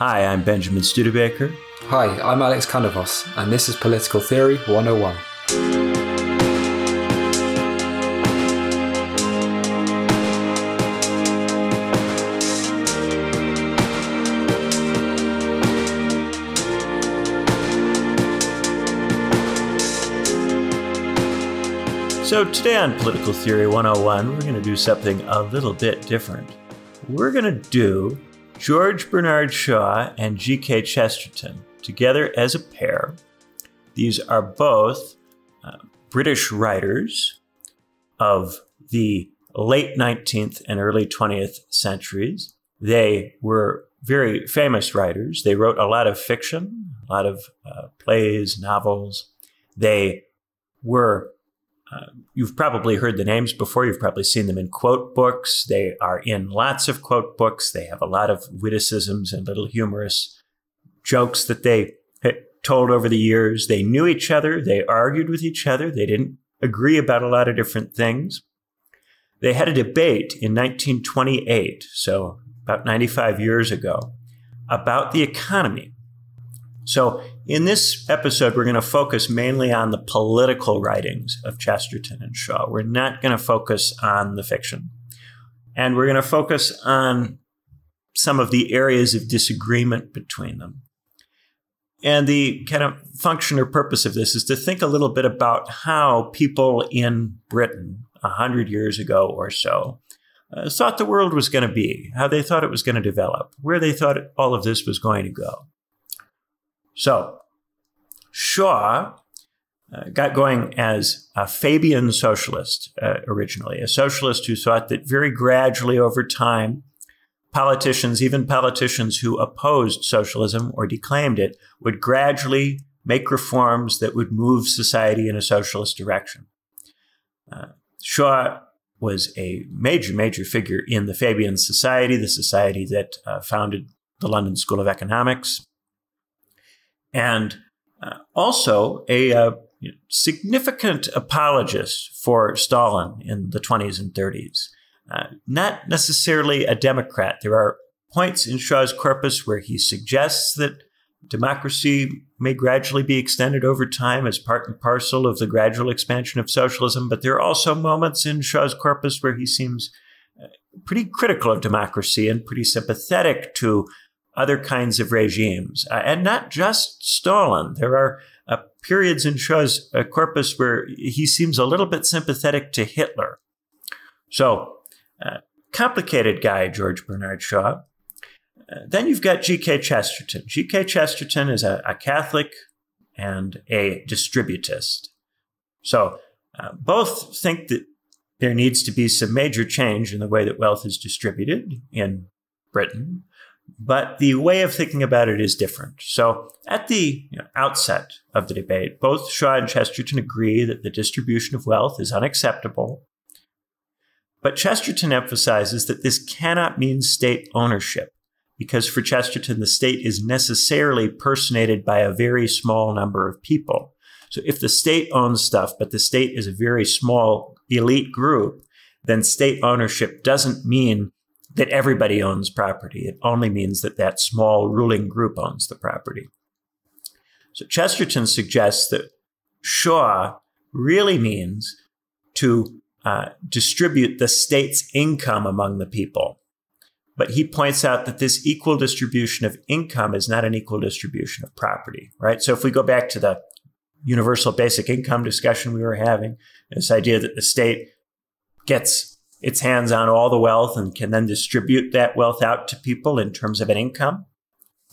Hi, I'm Benjamin Studebaker. Hi, I'm Alex Canavos, and this is Political Theory 101. So, today on Political Theory 101, we're going to do something a little bit different. We're going to do George Bernard Shaw and G.K. Chesterton together as a pair. These are both uh, British writers of the late 19th and early 20th centuries. They were very famous writers. They wrote a lot of fiction, a lot of uh, plays, novels. They were you've probably heard the names before. You've probably seen them in quote books. They are in lots of quote books. They have a lot of witticisms and little humorous jokes that they told over the years. They knew each other. They argued with each other. They didn't agree about a lot of different things. They had a debate in 1928, so about 95 years ago, about the economy. So, in this episode, we're going to focus mainly on the political writings of Chesterton and Shaw. We're not going to focus on the fiction. And we're going to focus on some of the areas of disagreement between them. And the kind of function or purpose of this is to think a little bit about how people in Britain, a hundred years ago or so, uh, thought the world was going to be, how they thought it was going to develop, where they thought all of this was going to go. So, Shaw uh, got going as a Fabian socialist uh, originally, a socialist who thought that very gradually over time, politicians, even politicians who opposed socialism or declaimed it, would gradually make reforms that would move society in a socialist direction. Uh, Shaw was a major, major figure in the Fabian Society, the society that uh, founded the London School of Economics and uh, also a uh, significant apologist for Stalin in the 20s and 30s. Uh, not necessarily a Democrat. There are points in Shaw's corpus where he suggests that democracy may gradually be extended over time as part and parcel of the gradual expansion of socialism, but there are also moments in Shaw's corpus where he seems uh, pretty critical of democracy and pretty sympathetic to other kinds of regimes, uh, and not just Stalin. There are uh, periods in Shaw's uh, corpus where he seems a little bit sympathetic to Hitler. So, uh, complicated guy, George Bernard Shaw. Uh, then you've got G.K. Chesterton. G.K. Chesterton is a, a Catholic and a distributist. So, uh, both think that there needs to be some major change in the way that wealth is distributed in Britain. But the way of thinking about it is different. So, at the you know, outset of the debate, both Shaw and Chesterton agree that the distribution of wealth is unacceptable. But Chesterton emphasizes that this cannot mean state ownership, because for Chesterton, the state is necessarily personated by a very small number of people. So, if the state owns stuff, but the state is a very small elite group, then state ownership doesn't mean that everybody owns property. It only means that that small ruling group owns the property. So Chesterton suggests that Shaw really means to uh, distribute the state's income among the people. But he points out that this equal distribution of income is not an equal distribution of property, right? So if we go back to the universal basic income discussion we were having, this idea that the state gets its hands on all the wealth and can then distribute that wealth out to people in terms of an income,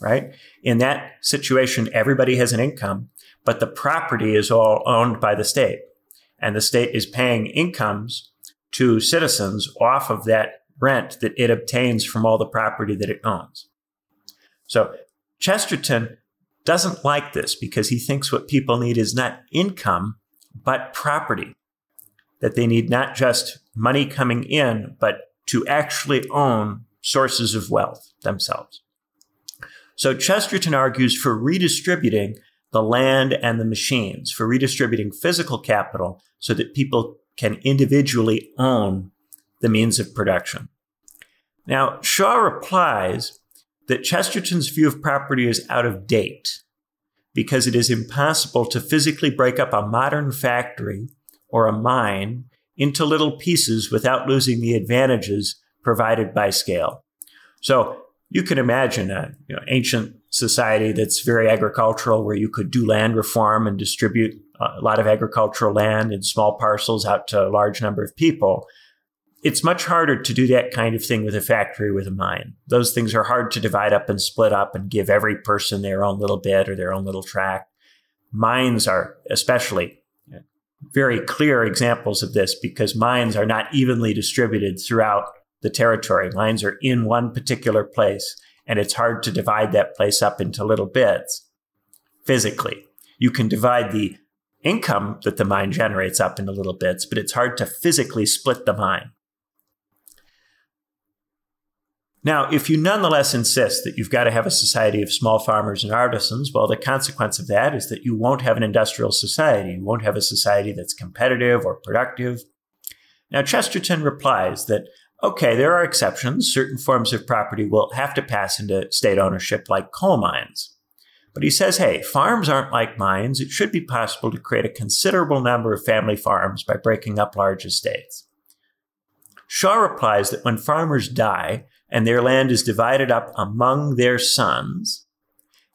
right? In that situation, everybody has an income, but the property is all owned by the state. And the state is paying incomes to citizens off of that rent that it obtains from all the property that it owns. So Chesterton doesn't like this because he thinks what people need is not income, but property that they need not just money coming in, but to actually own sources of wealth themselves. So Chesterton argues for redistributing the land and the machines, for redistributing physical capital so that people can individually own the means of production. Now, Shaw replies that Chesterton's view of property is out of date because it is impossible to physically break up a modern factory or a mine into little pieces without losing the advantages provided by scale. So you can imagine an you know, ancient society that's very agricultural where you could do land reform and distribute a lot of agricultural land in small parcels out to a large number of people. It's much harder to do that kind of thing with a factory with a mine. Those things are hard to divide up and split up and give every person their own little bit or their own little tract. Mines are especially very clear examples of this because mines are not evenly distributed throughout the territory. Mines are in one particular place, and it's hard to divide that place up into little bits physically. You can divide the income that the mine generates up into little bits, but it's hard to physically split the mine. Now, if you nonetheless insist that you've got to have a society of small farmers and artisans, well, the consequence of that is that you won't have an industrial society. You won't have a society that's competitive or productive. Now, Chesterton replies that, okay, there are exceptions. Certain forms of property will have to pass into state ownership, like coal mines. But he says, hey, farms aren't like mines. It should be possible to create a considerable number of family farms by breaking up large estates. Shaw replies that when farmers die, and their land is divided up among their sons,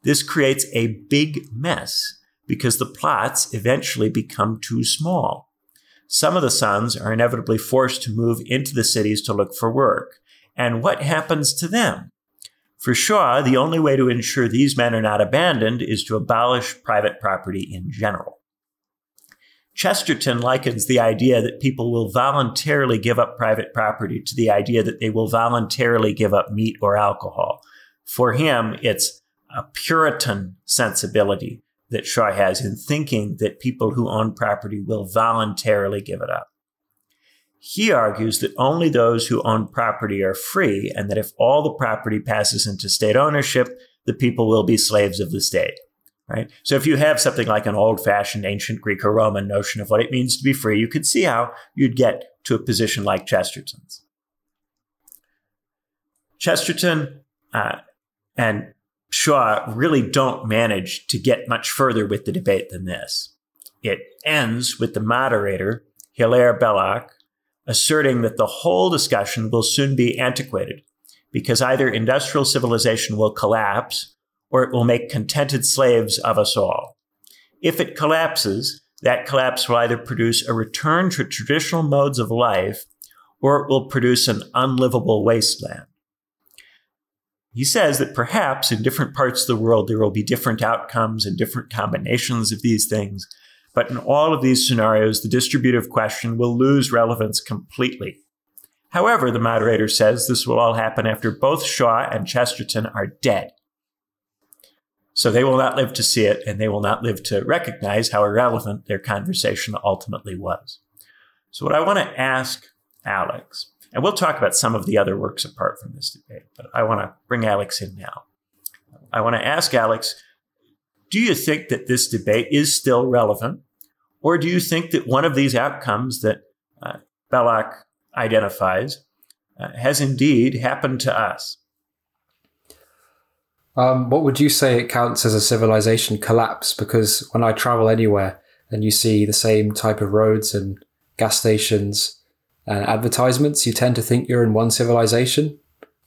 this creates a big mess because the plots eventually become too small. Some of the sons are inevitably forced to move into the cities to look for work. And what happens to them? For Shaw, the only way to ensure these men are not abandoned is to abolish private property in general. Chesterton likens the idea that people will voluntarily give up private property to the idea that they will voluntarily give up meat or alcohol. For him, it's a Puritan sensibility that Shaw has in thinking that people who own property will voluntarily give it up. He argues that only those who own property are free, and that if all the property passes into state ownership, the people will be slaves of the state right? So if you have something like an old fashioned ancient Greek or Roman notion of what it means to be free, you could see how you'd get to a position like Chesterton's. Chesterton uh, and Shaw really don't manage to get much further with the debate than this. It ends with the moderator, Hilaire Belloc, asserting that the whole discussion will soon be antiquated because either industrial civilization will collapse or it will make contented slaves of us all. If it collapses, that collapse will either produce a return to traditional modes of life or it will produce an unlivable wasteland. He says that perhaps in different parts of the world there will be different outcomes and different combinations of these things, but in all of these scenarios, the distributive question will lose relevance completely. However, the moderator says this will all happen after both Shaw and Chesterton are dead. So they will not live to see it, and they will not live to recognize how irrelevant their conversation ultimately was. So, what I want to ask Alex, and we'll talk about some of the other works apart from this debate, but I want to bring Alex in now. I want to ask Alex do you think that this debate is still relevant? Or do you think that one of these outcomes that uh, Belloc identifies uh, has indeed happened to us? Um, what would you say it counts as a civilization collapse? Because when I travel anywhere and you see the same type of roads and gas stations and advertisements, you tend to think you're in one civilization.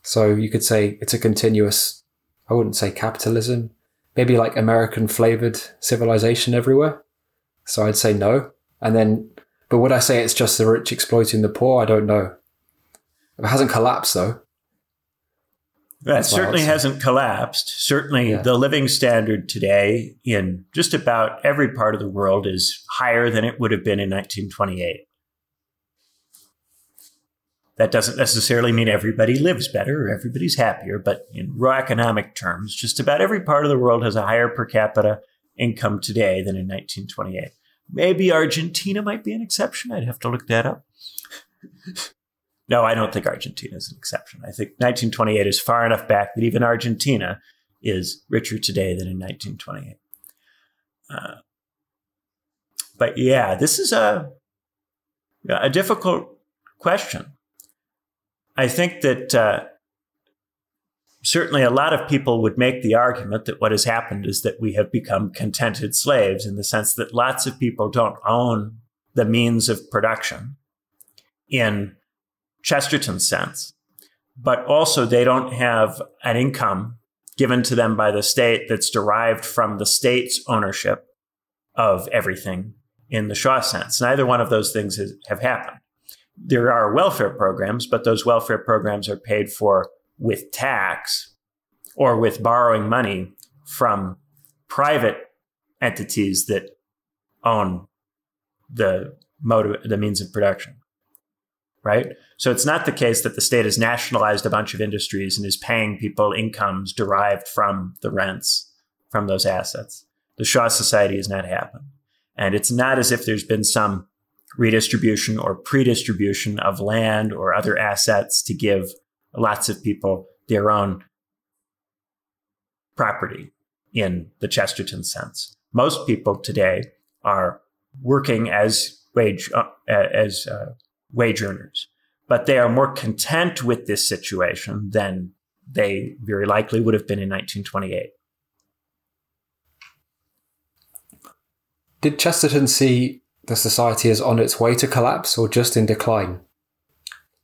So you could say it's a continuous, I wouldn't say capitalism, maybe like American flavored civilization everywhere. So I'd say no. And then, but would I say it's just the rich exploiting the poor? I don't know. It hasn't collapsed though. That certainly hasn't collapsed. Certainly, yeah. the living standard today in just about every part of the world is higher than it would have been in 1928. That doesn't necessarily mean everybody lives better or everybody's happier, but in raw economic terms, just about every part of the world has a higher per capita income today than in 1928. Maybe Argentina might be an exception. I'd have to look that up. No, I don't think Argentina is an exception. I think 1928 is far enough back that even Argentina is richer today than in 1928. Uh, but yeah, this is a a difficult question. I think that uh, certainly a lot of people would make the argument that what has happened is that we have become contented slaves in the sense that lots of people don't own the means of production in Chesterton's sense, but also they don't have an income given to them by the state that's derived from the state's ownership of everything in the Shaw sense. Neither one of those things has, have happened. There are welfare programs, but those welfare programs are paid for with tax or with borrowing money from private entities that own the of, the means of production right so it's not the case that the state has nationalized a bunch of industries and is paying people incomes derived from the rents from those assets. The shaw society has not happened. And it's not as if there's been some redistribution or pre-distribution of land or other assets to give lots of people their own property in the Chesterton sense. Most people today are working as wage uh, as uh, wage earners, but they are more content with this situation than they very likely would have been in 1928. Did Chesterton see the society as on its way to collapse or just in decline?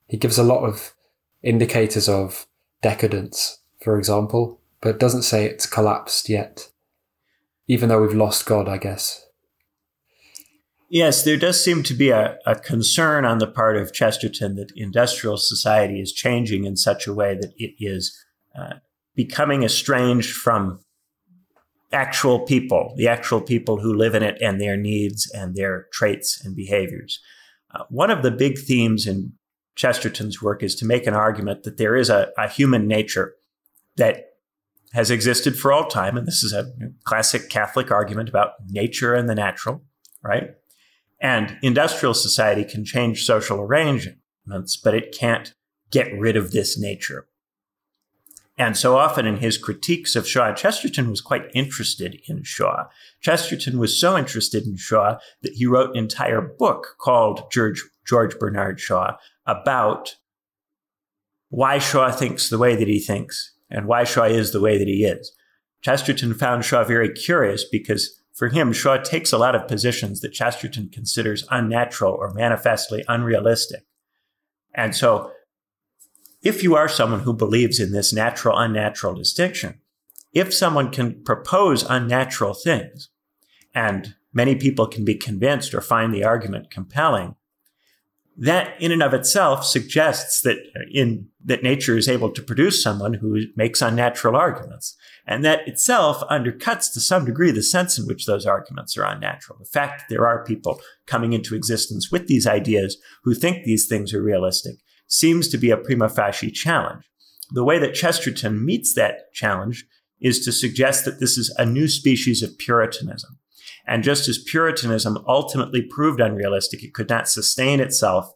He gives a lot of indicators of decadence, for example, but doesn't say it's collapsed yet, even though we've lost God, I guess. Yes, there does seem to be a, a, concern on the part of Chesterton that industrial society is changing in such a way that it is uh, becoming estranged from actual people, the actual people who live in it and their needs and their traits and behaviors. Uh, one of the big themes in Chesterton's work is to make an argument that there is a, a human nature that has existed for all time. And this is a classic Catholic argument about nature and the natural, right? And industrial society can change social arrangements, but it can't get rid of this nature. And so often in his critiques of Shaw, Chesterton was quite interested in Shaw. Chesterton was so interested in Shaw that he wrote an entire book called George, George Bernard Shaw about why Shaw thinks the way that he thinks and why Shaw is the way that he is. Chesterton found Shaw very curious because for him, Shaw takes a lot of positions that Chesterton considers unnatural or manifestly unrealistic. And so, if you are someone who believes in this natural unnatural distinction, if someone can propose unnatural things, and many people can be convinced or find the argument compelling, that in and of itself suggests that uh, in that nature is able to produce someone who makes unnatural arguments. And that itself undercuts to some degree the sense in which those arguments are unnatural. The fact that there are people coming into existence with these ideas who think these things are realistic seems to be a prima facie challenge. The way that chesterton meets that challenge is to suggest that this is a new species of puritanism and just as Puritanism ultimately proved unrealistic, it could not sustain itself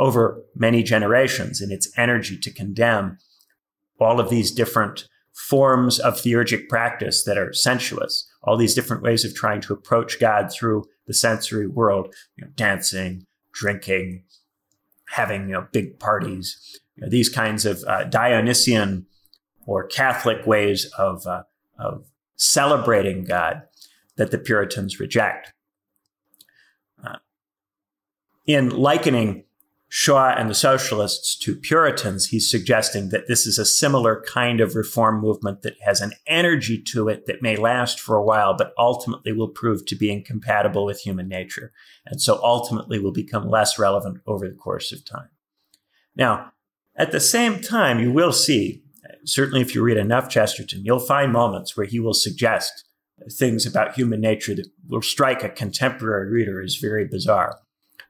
over many generations in its energy to condemn all of these different forms of theurgic practice that are sensuous, all these different ways of trying to approach God through the sensory world, you know, dancing, drinking, having you know, big parties, you know, these kinds of uh, Dionysian or Catholic ways of, uh, of celebrating God that the Puritans reject. Uh, in likening Shaw and the socialists to Puritans, he's suggesting that this is a similar kind of reform movement that has an energy to it that may last for a while, but ultimately will prove to be incompatible with human nature. And so ultimately will become less relevant over the course of time. Now, at the same time, you will see, certainly if you read enough Chesterton, you'll find moments where he will suggest things about human nature that will strike a contemporary reader as very bizarre.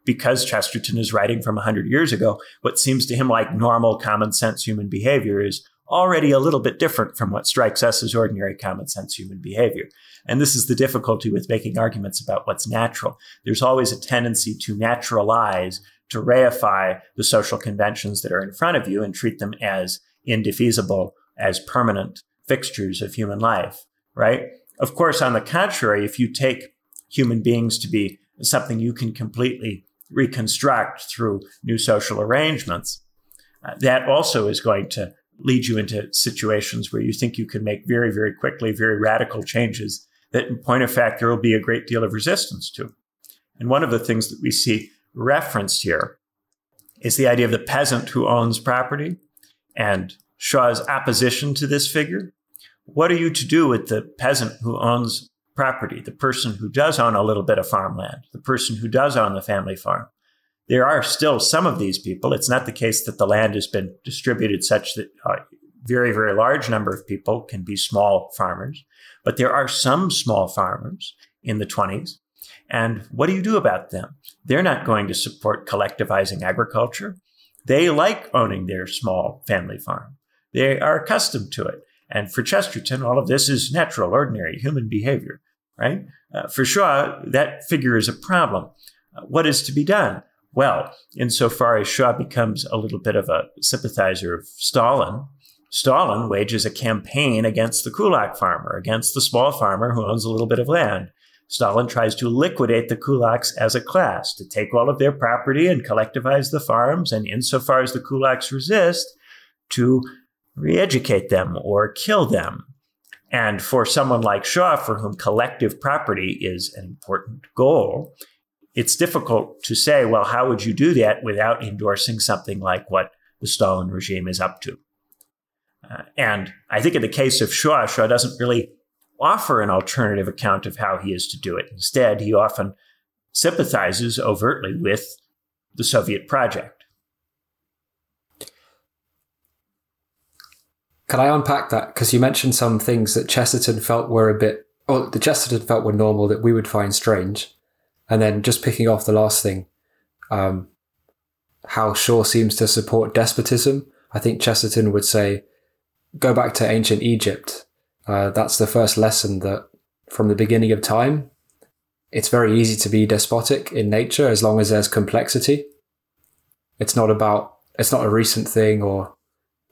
Because Chesterton is writing from 100 years ago, what seems to him like normal common sense human behavior is already a little bit different from what strikes us as ordinary common sense human behavior. And this is the difficulty with making arguments about what's natural. There's always a tendency to naturalize, to reify the social conventions that are in front of you and treat them as indefeasible, as permanent fixtures of human life, right? Of course, on the contrary, if you take human beings to be something you can completely reconstruct through new social arrangements, uh, that also is going to lead you into situations where you think you can make very, very quickly, very radical changes that, in point of fact, there will be a great deal of resistance to. And one of the things that we see referenced here is the idea of the peasant who owns property and Shaw's opposition to this figure. What are you to do with the peasant who owns property, the person who does own a little bit of farmland, the person who does own the family farm? There are still some of these people. It's not the case that the land has been distributed such that a very, very large number of people can be small farmers, but there are some small farmers in the 20s. And what do you do about them? They're not going to support collectivizing agriculture. They like owning their small family farm. They are accustomed to it. And for Chesterton, all of this is natural, ordinary human behavior, right? Uh, for Shaw, that figure is a problem. Uh, what is to be done? Well, insofar as Shaw becomes a little bit of a sympathizer of Stalin, Stalin wages a campaign against the kulak farmer, against the small farmer who owns a little bit of land. Stalin tries to liquidate the kulaks as a class, to take all of their property and collectivize the farms, and insofar as the kulaks resist, to re educate them or kill them. And for someone like Shaw, for whom collective property is an important goal, it's difficult to say, well, how would you do that without endorsing something like what the Stalin regime is up to? Uh, and I think in the case of Shaw, Shaw doesn't really offer an alternative account of how he is to do it. Instead, he often sympathizes overtly with the Soviet project. Can I unpack that? Because you mentioned some things that Chesterton felt were a bit, or the Chesterton felt were normal that we would find strange. And then just picking off the last thing, um, how Shaw seems to support despotism. I think Chesterton would say, go back to ancient Egypt. Uh, that's the first lesson that from the beginning of time, it's very easy to be despotic in nature as long as there's complexity. It's not about, it's not a recent thing or,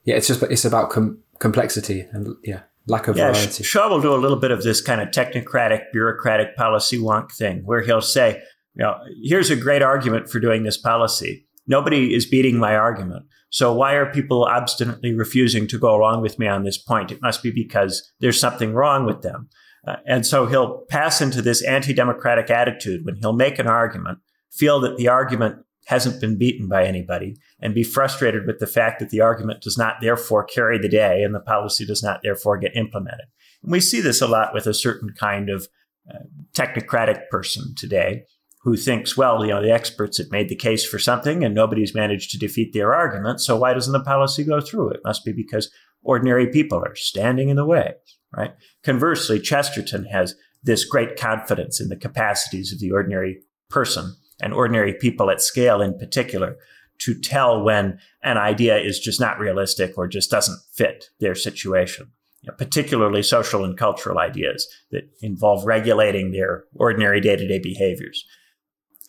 yeah, it's just, it's about com- complexity and, yeah, lack of yeah, variety. Shaw will do a little bit of this kind of technocratic, bureaucratic policy wonk thing where he'll say, you know, here's a great argument for doing this policy. Nobody is beating my argument. So why are people obstinately refusing to go along with me on this point? It must be because there's something wrong with them. Uh, and so he'll pass into this anti-democratic attitude when he'll make an argument, feel that the argument hasn't been beaten by anybody and be frustrated with the fact that the argument does not therefore carry the day and the policy does not therefore get implemented. And we see this a lot with a certain kind of uh, technocratic person today who thinks, well, you know, the experts have made the case for something and nobody's managed to defeat their argument. So why doesn't the policy go through? It must be because ordinary people are standing in the way, right? Conversely, Chesterton has this great confidence in the capacities of the ordinary person and ordinary people at scale in particular to tell when an idea is just not realistic or just doesn't fit their situation. You know, particularly social and cultural ideas that involve regulating their ordinary day to day behaviors.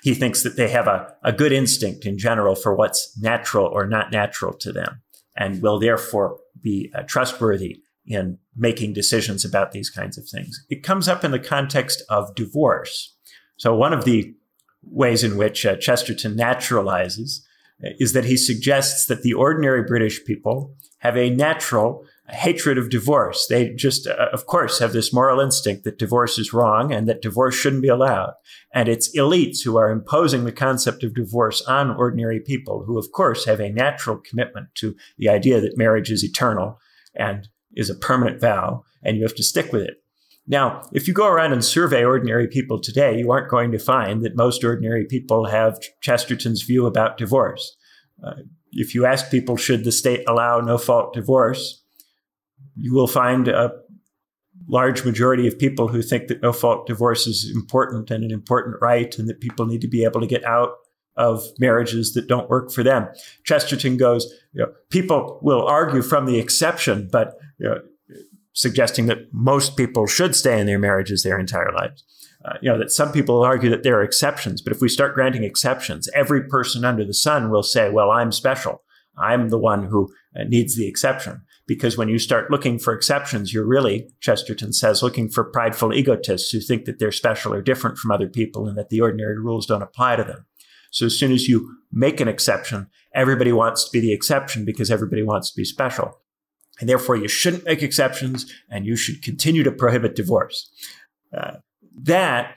He thinks that they have a, a good instinct in general for what's natural or not natural to them and will therefore be uh, trustworthy in making decisions about these kinds of things. It comes up in the context of divorce. So, one of the ways in which uh, Chesterton naturalizes is that he suggests that the ordinary British people have a natural hatred of divorce. They just, uh, of course, have this moral instinct that divorce is wrong and that divorce shouldn't be allowed. And it's elites who are imposing the concept of divorce on ordinary people who, of course, have a natural commitment to the idea that marriage is eternal and is a permanent vow and you have to stick with it. Now, if you go around and survey ordinary people today, you aren't going to find that most ordinary people have Chesterton's view about divorce. Uh, if you ask people, should the state allow no fault divorce, you will find a large majority of people who think that no fault divorce is important and an important right and that people need to be able to get out of marriages that don't work for them. Chesterton goes, you know, people will argue from the exception, but you know, suggesting that most people should stay in their marriages their entire lives. Uh, you know, that some people argue that there are exceptions, but if we start granting exceptions, every person under the sun will say, well, I'm special. I'm the one who uh, needs the exception. Because when you start looking for exceptions, you're really, Chesterton says, looking for prideful egotists who think that they're special or different from other people and that the ordinary rules don't apply to them. So as soon as you make an exception, everybody wants to be the exception because everybody wants to be special. And therefore you shouldn't make exceptions and you should continue to prohibit divorce. Uh, that,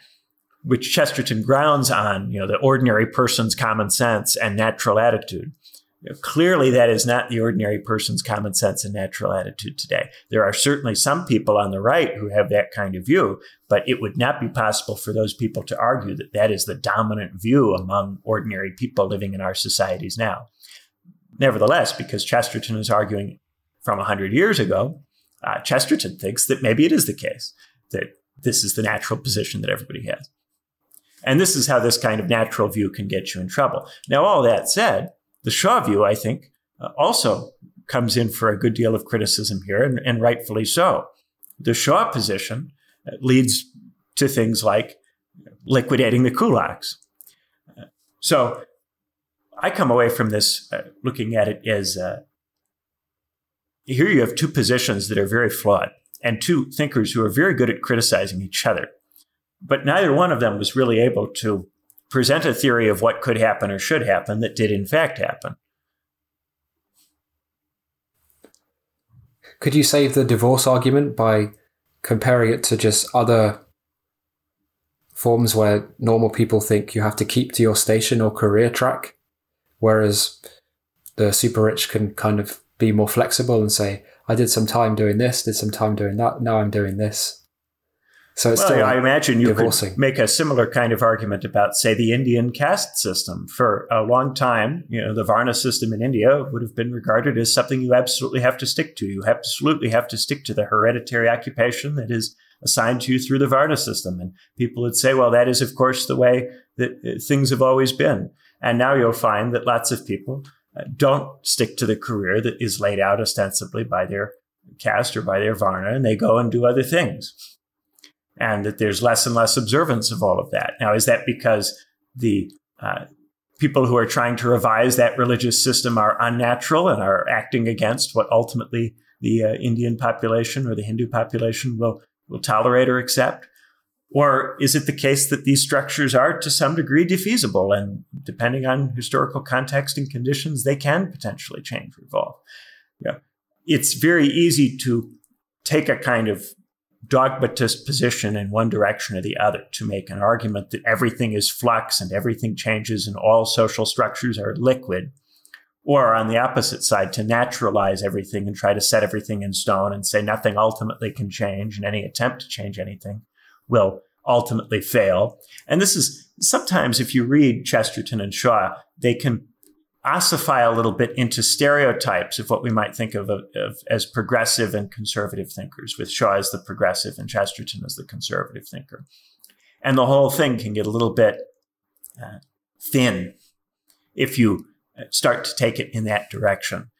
which Chesterton grounds on, you know, the ordinary person's common sense and natural attitude, you know, clearly, that is not the ordinary person's common sense and natural attitude today. There are certainly some people on the right who have that kind of view, but it would not be possible for those people to argue that that is the dominant view among ordinary people living in our societies now. Nevertheless, because Chesterton is arguing from 100 years ago, uh, Chesterton thinks that maybe it is the case that this is the natural position that everybody has. And this is how this kind of natural view can get you in trouble. Now, all that said, the Shaw view, I think, uh, also comes in for a good deal of criticism here, and, and rightfully so. The Shaw position uh, leads to things like liquidating the kulaks. Uh, so I come away from this uh, looking at it as uh, here you have two positions that are very flawed and two thinkers who are very good at criticizing each other. But neither one of them was really able to present a theory of what could happen or should happen that did in fact happen. Could you save the divorce argument by comparing it to just other forms where normal people think you have to keep to your station or career track, whereas the super rich can kind of be more flexible and say, I did some time doing this, did some time doing that, now I'm doing this. So it's well, still I imagine you divorcing. could make a similar kind of argument about, say, the Indian caste system. For a long time, you know, the Varna system in India would have been regarded as something you absolutely have to stick to. You absolutely have to stick to the hereditary occupation that is assigned to you through the Varna system. And people would say, well, that is, of course, the way that uh, things have always been. And now you'll find that lots of people don't stick to the career that is laid out ostensibly by their caste or by their Varna, and they go and do other things and that there's less and less observance of all of that. Now, is that because the uh, people who are trying to revise that religious system are unnatural and are acting against what ultimately the uh, Indian population or the Hindu population will will tolerate or accept? Or is it the case that these structures are to some degree defeasible and depending on historical context and conditions, they can potentially change or evolve? Yeah. It's very easy to take a kind of dogmatist position in one direction or the other to make an argument that everything is flux and everything changes and all social structures are liquid. Or on the opposite side, to naturalize everything and try to set everything in stone and say nothing ultimately can change and any attempt to change anything will ultimately fail. And this is sometimes if you read Chesterton and Shaw, they can ossify a little bit into stereotypes of what we might think of, of, as progressive and conservative thinkers, with Shaw as the progressive and Chesterton as the conservative thinker. And the whole thing can get a little bit uh, thin if you start to take it in that direction.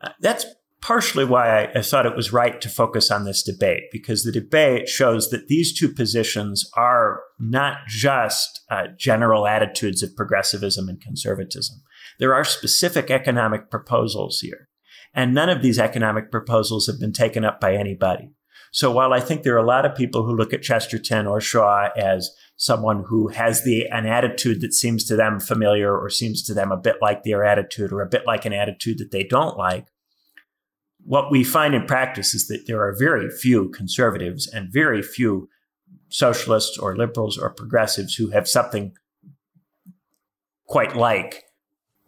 Uh, that's partially why I, thought it was right to focus on this debate, because the debate shows that these two positions are not just uh, general attitudes of progressivism and conservatism. There are specific economic proposals here. And none of these economic proposals have been taken up by anybody. So while I think there are a lot of people who look at Chesterton or Shaw as someone who has the an attitude that seems to them familiar or seems to them a bit like their attitude or a bit like an attitude that they don't like, what we find in practice is that there are very few conservatives and very few socialists or liberals or progressives who have something quite like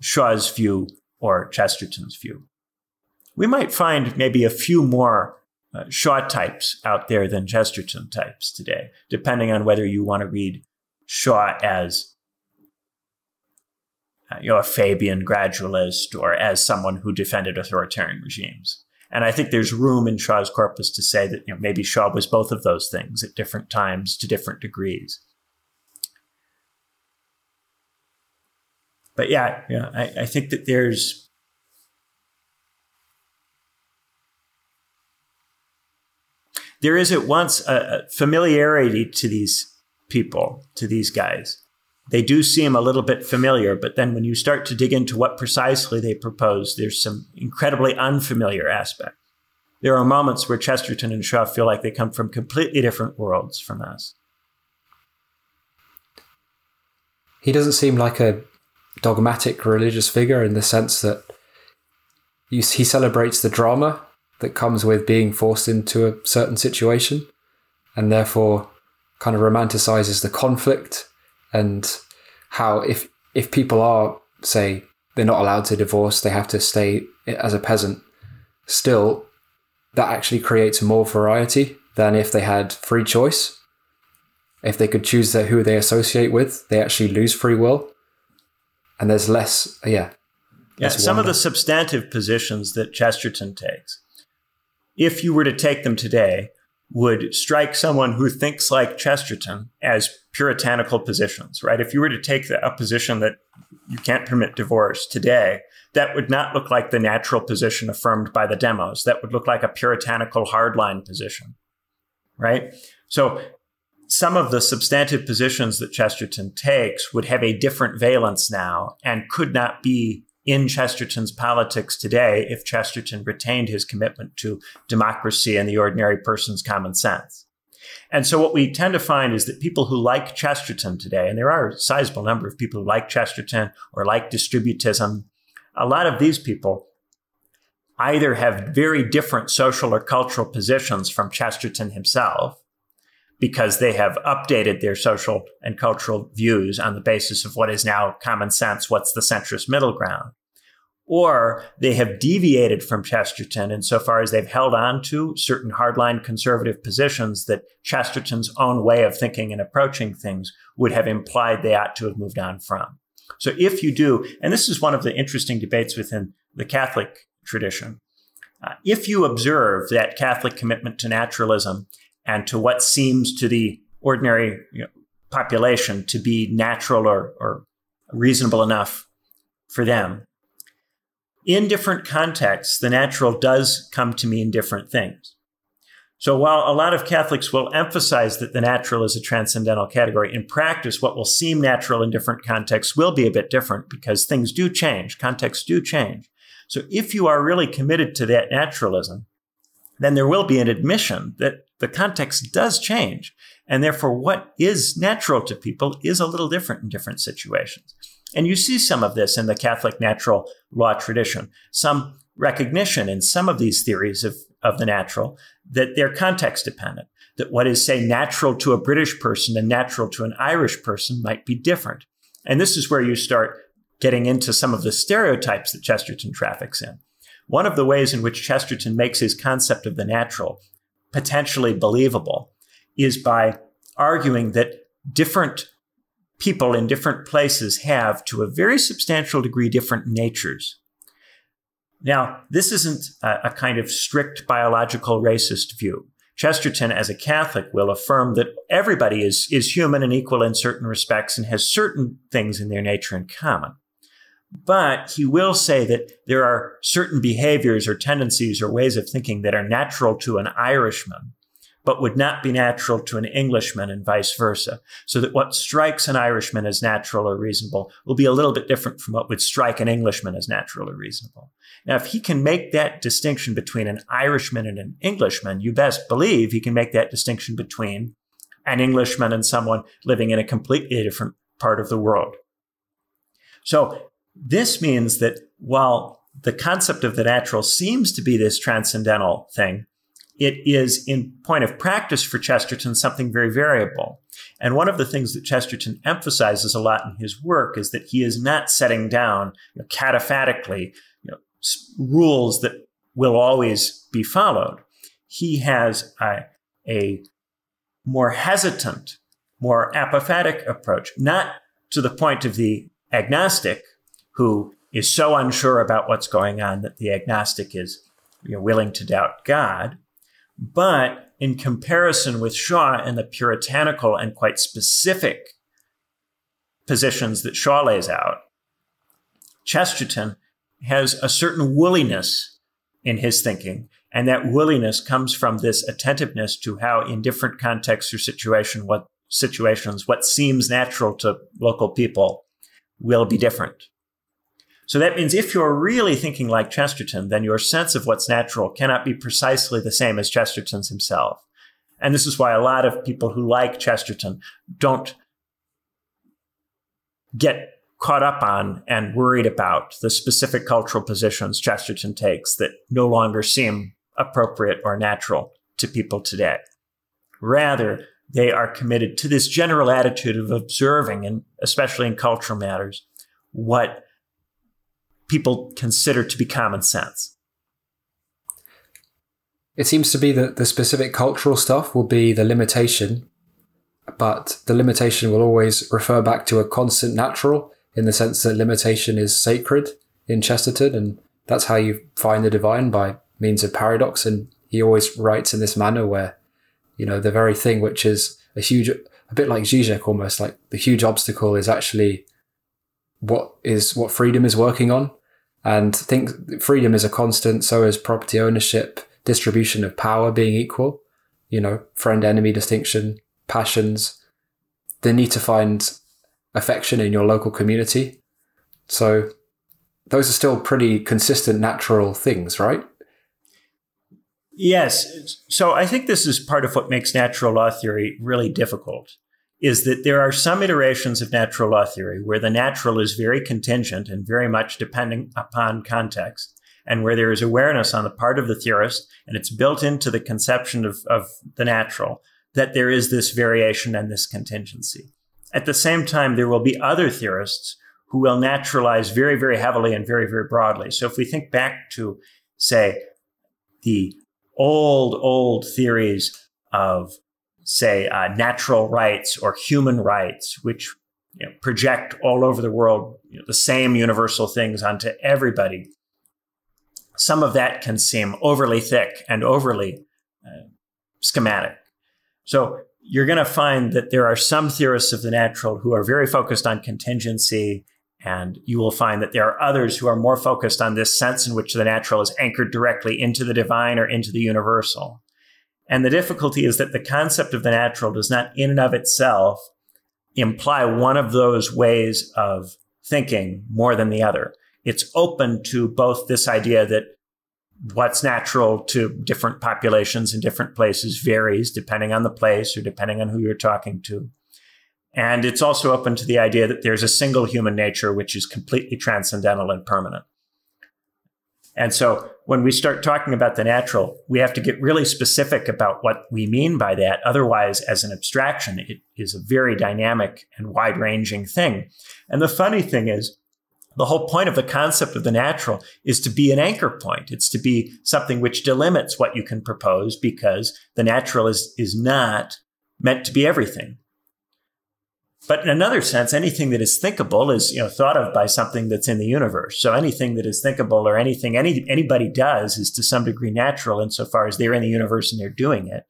Shaw's view or Chesterton's view. We might find maybe a few more uh, Shaw types out there than Chesterton types today, depending on whether you want to read Shaw as uh, you know, a Fabian gradualist or as someone who defended authoritarian regimes. And I think there's room in Shaw's corpus to say that you know, maybe Shaw was both of those things at different times to different degrees. but yeah, yeah, I, I think that there's there is at once a, a familiarity to these people, to these guys. They do seem a little bit familiar, but then when you start to dig into what precisely they propose, there's some incredibly unfamiliar aspects. There are moments where Chesterton and Shaw feel like they come from completely different worlds from us. He doesn't seem like a dogmatic religious figure in the sense that he celebrates the drama that comes with being forced into a certain situation and therefore kind of romanticizes the conflict and how if if people are say they're not allowed to divorce they have to stay as a peasant still that actually creates more variety than if they had free choice. If they could choose who they associate with they actually lose free will. And there's less yeah. Yeah some of the substantive positions that chesterton takes if you were to take them today would strike someone who thinks like Chesterton as puritanical positions, right? If you were to take the, a position that you can't permit divorce today, that would not look like the natural position affirmed by the demos. That would look like a puritanical hardline position, right? So some of the substantive positions that Chesterton takes would have a different valence now and could not be in Chesterton's politics today if Chesterton retained his commitment to democracy and the ordinary person's common sense. And so what we tend to find is that people who like Chesterton today, and there are a sizable number of people who like Chesterton or like distributism, a lot of these people either have very different social or cultural positions from Chesterton himself, because they have updated their social and cultural views on the basis of what is now common sense, what's the centrist middle ground or they have deviated from Chesterton insofar as they've held on to certain hardline conservative positions that Chesterton's own way of thinking and approaching things would have implied they ought to have moved on from. So if you do, and this is one of the interesting debates within the Catholic tradition, uh, if you observe that Catholic commitment to naturalism and to what seems to the ordinary you know, population to be natural or, or reasonable enough for them, in different contexts, the natural does come to mean different things. So while a lot of Catholics will emphasize that the natural is a transcendental category, in practice, what will seem natural in different contexts will be a bit different because things do change, contexts do change. So if you are really committed to that naturalism, then there will be an admission that the context does change. And therefore, what is natural to people is a little different in different situations. And you see some of this in the Catholic natural law tradition, some recognition in some of these theories of, of the natural that they're context dependent, that what is, say, natural to a British person and natural to an Irish person might be different. And this is where you start getting into some of the stereotypes that Chesterton traffics in. One of the ways in which Chesterton makes his concept of the natural potentially believable is by arguing that different people in different places have, to a very substantial degree, different natures. Now, this isn't a, a, kind of strict biological racist view. Chesterton, as a Catholic, will affirm that everybody is, is human and equal in certain respects and has certain things in their nature in common. But he will say that there are certain behaviors or tendencies or ways of thinking that are natural to an Irishman but would not be natural to an Englishman and vice versa. So that what strikes an Irishman as natural or reasonable will be a little bit different from what would strike an Englishman as natural or reasonable. Now, if he can make that distinction between an Irishman and an Englishman, you best believe he can make that distinction between an Englishman and someone living in a completely different part of the world. So this means that while the concept of the natural seems to be this transcendental thing, it is in point of practice for Chesterton something very variable. And one of the things that Chesterton emphasizes a lot in his work is that he is not setting down you know, cataphatically you know, rules that will always be followed. He has a, a more hesitant, more apophatic approach, not to the point of the agnostic who is so unsure about what's going on that the agnostic is you know, willing to doubt God, but in comparison with Shaw and the puritanical and quite specific positions that Shaw lays out, Chesterton has a certain woolliness in his thinking. And that woolliness comes from this attentiveness to how, in different contexts or situation, what situations, what seems natural to local people will be different. So that means if you're really thinking like Chesterton, then your sense of what's natural cannot be precisely the same as Chesterton's himself. And this is why a lot of people who like Chesterton don't get caught up on and worried about the specific cultural positions Chesterton takes that no longer seem appropriate or natural to people today. Rather, they are committed to this general attitude of observing, and especially in cultural matters, what people consider to be common sense. It seems to be that the specific cultural stuff will be the limitation, but the limitation will always refer back to a constant natural in the sense that limitation is sacred in Chesterton, and that's how you find the divine by means of paradox. And he always writes in this manner where, you know, the very thing which is a huge, a bit like Zizek almost, like the huge obstacle is actually what is what freedom is working on. And think freedom is a constant, so is property ownership, distribution of power being equal, you know, friend enemy distinction, passions, the need to find affection in your local community. So those are still pretty consistent natural things, right? Yes. So I think this is part of what makes natural law theory really difficult is that there are some iterations of natural law theory where the natural is very contingent and very much depending upon context and where there is awareness on the part of the theorist and it's built into the conception of, of the natural that there is this variation and this contingency. At the same time, there will be other theorists who will naturalize very, very heavily and very, very broadly. So if we think back to, say, the old, old theories of, say, uh, natural rights or human rights, which you know, project all over the world you know, the same universal things onto everybody, some of that can seem overly thick and overly uh, schematic. So you're going to find that there are some theorists of the natural who are very focused on contingency. And you will find that there are others who are more focused on this sense in which the natural is anchored directly into the divine or into the universal. And the difficulty is that the concept of the natural does not, in and of itself, imply one of those ways of thinking more than the other. It's open to both this idea that what's natural to different populations in different places varies depending on the place or depending on who you're talking to. And it's also open to the idea that there's a single human nature which is completely transcendental and permanent. And so when we start talking about the natural, we have to get really specific about what we mean by that. Otherwise, as an abstraction, it is a very dynamic and wide ranging thing. And the funny thing is, the whole point of the concept of the natural is to be an anchor point. It's to be something which delimits what you can propose because the natural is, is not meant to be everything. But in another sense, anything that is thinkable is, you know, thought of by something that's in the universe. So anything that is thinkable or anything any, anybody does is to some degree natural insofar as they're in the universe and they're doing it.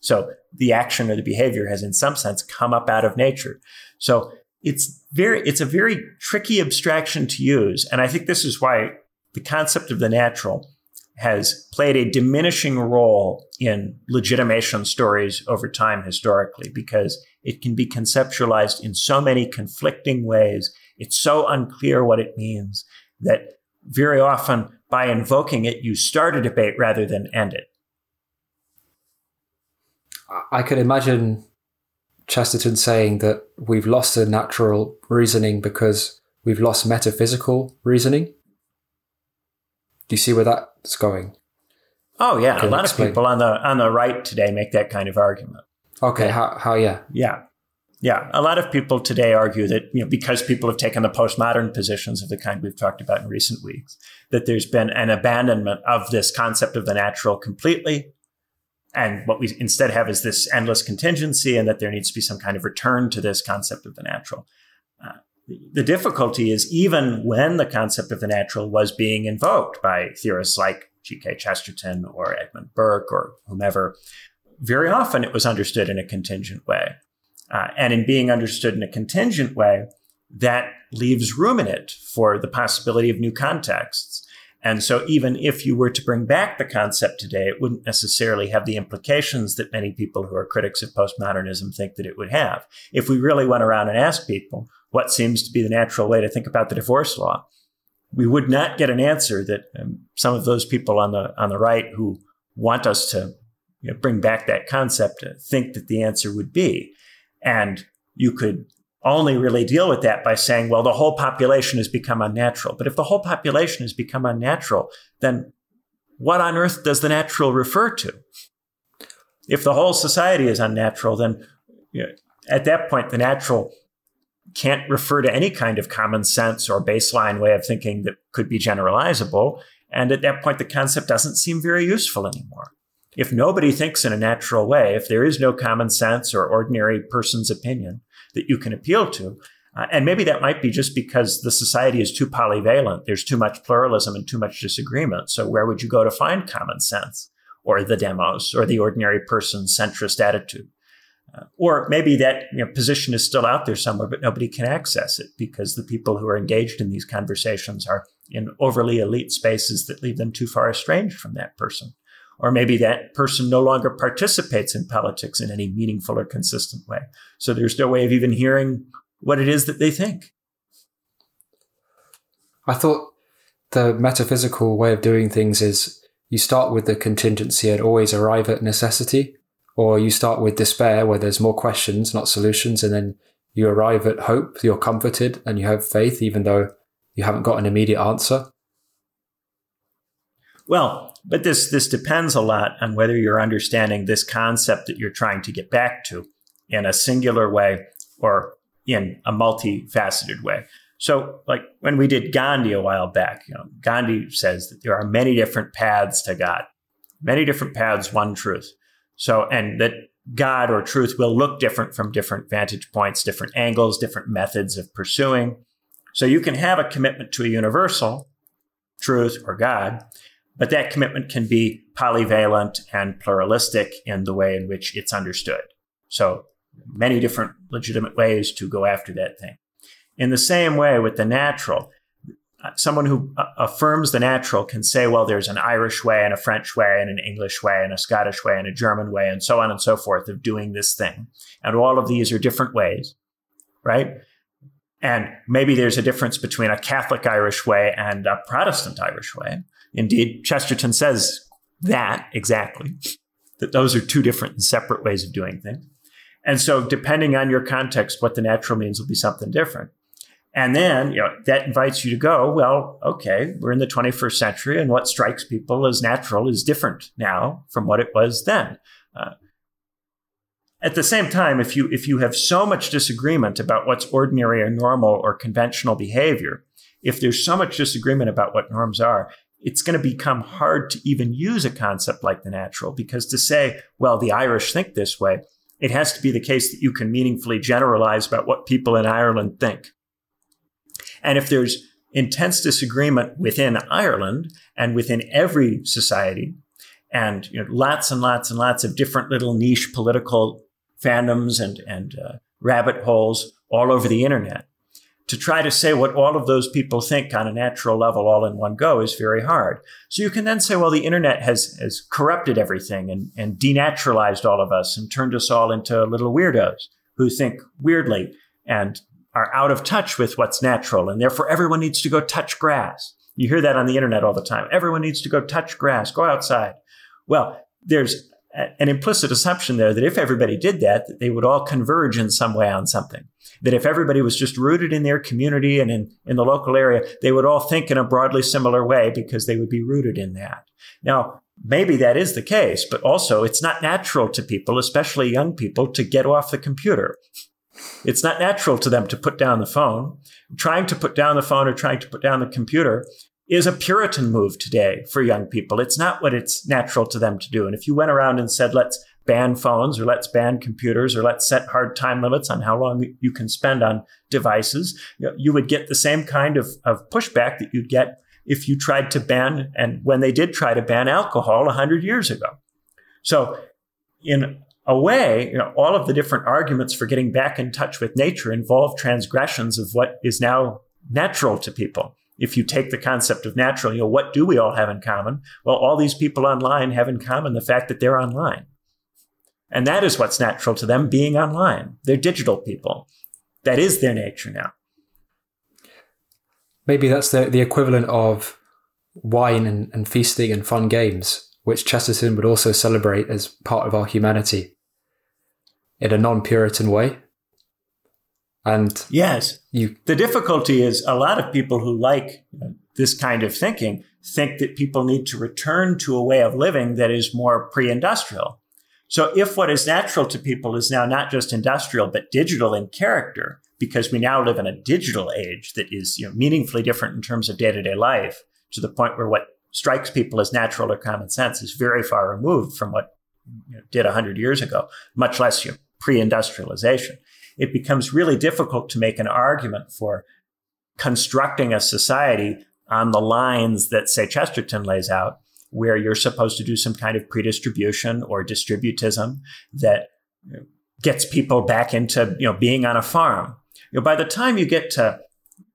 So the action or the behavior has in some sense come up out of nature. So it's very it's a very tricky abstraction to use and i think this is why the concept of the natural has played a diminishing role in legitimation stories over time historically because it can be conceptualized in so many conflicting ways it's so unclear what it means that very often by invoking it you start a debate rather than end it i could imagine Chesterton saying that we've lost a natural reasoning because we've lost metaphysical reasoning. Do you see where that's going? Oh yeah, a lot explain? of people on the on the right today make that kind of argument. Okay, how how yeah. Yeah. Yeah, a lot of people today argue that you know because people have taken the postmodern positions of the kind we've talked about in recent weeks, that there's been an abandonment of this concept of the natural completely, and what we instead have is this endless contingency, and that there needs to be some kind of return to this concept of the natural. Uh, the difficulty is even when the concept of the natural was being invoked by theorists like G.K. Chesterton or Edmund Burke or whomever, very often it was understood in a contingent way. Uh, and in being understood in a contingent way, that leaves room in it for the possibility of new contexts. And so even if you were to bring back the concept today, it wouldn't necessarily have the implications that many people who are critics of postmodernism think that it would have. If we really went around and asked people what seems to be the natural way to think about the divorce law, we would not get an answer that um, some of those people on the on the right who want us to you know, bring back that concept think that the answer would be. And you could only really deal with that by saying, well, the whole population has become unnatural. But if the whole population has become unnatural, then what on earth does the natural refer to? If the whole society is unnatural, then you know, at that point, the natural can't refer to any kind of common sense or baseline way of thinking that could be generalizable. And at that point, the concept doesn't seem very useful anymore. If nobody thinks in a natural way, if there is no common sense or ordinary person's opinion that you can appeal to, uh, and maybe that might be just because the society is too polyvalent. There's too much pluralism and too much disagreement. So where would you go to find common sense or the demos or the ordinary person's centrist attitude? Uh, or maybe that you know, position is still out there somewhere, but nobody can access it because the people who are engaged in these conversations are in overly elite spaces that leave them too far estranged from that person. Or maybe that person no longer participates in politics in any meaningful or consistent way. So there's no way of even hearing what it is that they think. I thought the metaphysical way of doing things is you start with the contingency and always arrive at necessity or you start with despair where there's more questions, not solutions, and then you arrive at hope, you're comforted and you have faith, even though you haven't got an immediate answer? Well, but this this depends a lot on whether you're understanding this concept that you're trying to get back to in a singular way or in a multifaceted way. So, like when we did Gandhi a while back, you know, Gandhi says that there are many different paths to God, many different paths, one truth. So, and that God or truth will look different from different vantage points, different angles, different methods of pursuing. So you can have a commitment to a universal truth or God, but that commitment can be polyvalent and pluralistic in the way in which it's understood. So many different legitimate ways to go after that thing. In the same way with the natural, someone who uh, affirms the natural can say, well, there's an Irish way and a French way and an English way and a Scottish way and a German way and so on and so forth of doing this thing. And all of these are different ways, right? And maybe there's a difference between a Catholic Irish way and a Protestant Irish way. Indeed, Chesterton says that exactly, that those are two different and separate ways of doing things. And so, depending on your context, what the natural means will be something different. And then, you know, that invites you to go, well, okay, we're in the 21st century and what strikes people as natural is different now from what it was then. Uh, at the same time, if you, if you have so much disagreement about what's ordinary or normal or conventional behavior, if there's so much disagreement about what norms are, it's going to become hard to even use a concept like the natural because to say, well, the Irish think this way, it has to be the case that you can meaningfully generalize about what people in Ireland think. And if there's intense disagreement within Ireland and within every society, and you know, lots and lots and lots of different little niche political fandoms and, and uh, rabbit holes all over the internet, to try to say what all of those people think on a natural level all in one go is very hard. So you can then say, well, the internet has, has corrupted everything and, and denaturalized all of us and turned us all into little weirdos who think weirdly and are out of touch with what's natural, and therefore everyone needs to go touch grass. You hear that on the internet all the time. Everyone needs to go touch grass, go outside. Well, there's an implicit assumption there that if everybody did that, that they would all converge in some way on something. That if everybody was just rooted in their community and in, in the local area, they would all think in a broadly similar way because they would be rooted in that. Now, maybe that is the case, but also it's not natural to people, especially young people, to get off the computer. It's not natural to them to put down the phone. Trying to put down the phone or trying to put down the computer is a Puritan move today for young people. It's not what it's natural to them to do. And if you went around and said, let's ban phones or let's ban computers or let's set hard time limits on how long you can spend on devices, you, would get the same kind of, of pushback that you'd get if you tried to ban and when they did try to ban alcohol 100 years ago. So in a way, you know, all of the different arguments for getting back in touch with nature involve transgressions of what is now natural to people. If you take the concept of natural, you know, what do we all have in common? Well, all these people online have in common the fact that they're online. And that is what's natural to them being online. They're digital people. That is their nature now. Maybe that's the, the equivalent of wine and, and feasting and fun games, which Chesterton would also celebrate as part of our humanity in a non-Puritan way. And yes, you the difficulty is a lot of people who like this kind of thinking think that people need to return to a way of living that is more pre industrial. So if what is natural to people is now not just industrial, but digital in character, because we now live in a digital age that is you know, meaningfully different in terms of day to day life to the point where what strikes people as natural or common sense is very far removed from what you know, did 100 years ago, much less you know, pre industrialization. It becomes really difficult to make an argument for constructing a society on the lines that, say, Chesterton lays out, where you're supposed to do some kind of predistribution or distributism that gets people back into you know being on a farm. You know, by the time you get to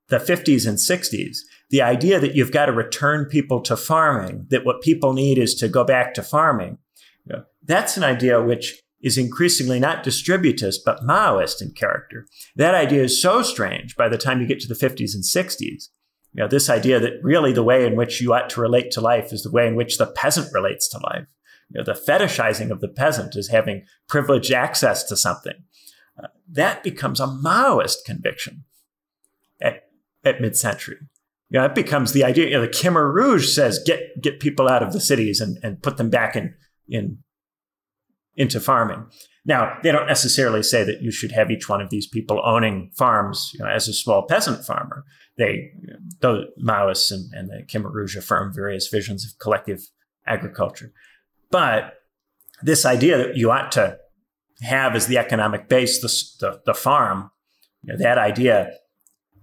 the 50s and 60s, the idea that you've got to return people to farming, that what people need is to go back to farming, you know, that's an idea which is increasingly not distributist, but Maoist in character. That idea is so strange by the time you get to the 50s and 60s you know, this idea that really the way in which you ought to relate to life is the way in which the peasant relates to life. You know, the fetishizing of the peasant is having privileged access to something. Uh, that becomes a Maoist conviction at, at mid-century. You know, it becomes the idea, you know, the Khmer Rouge says, get, get people out of the cities and, and put them back in, in, into farming. Now, they don't necessarily say that you should have each one of these people owning farms you know, as a small peasant farmer, they, the Maoists and, and the Khmer Rouge affirm various visions of collective agriculture. But this idea that you ought to have as the economic base the, the, the farm, you know, that idea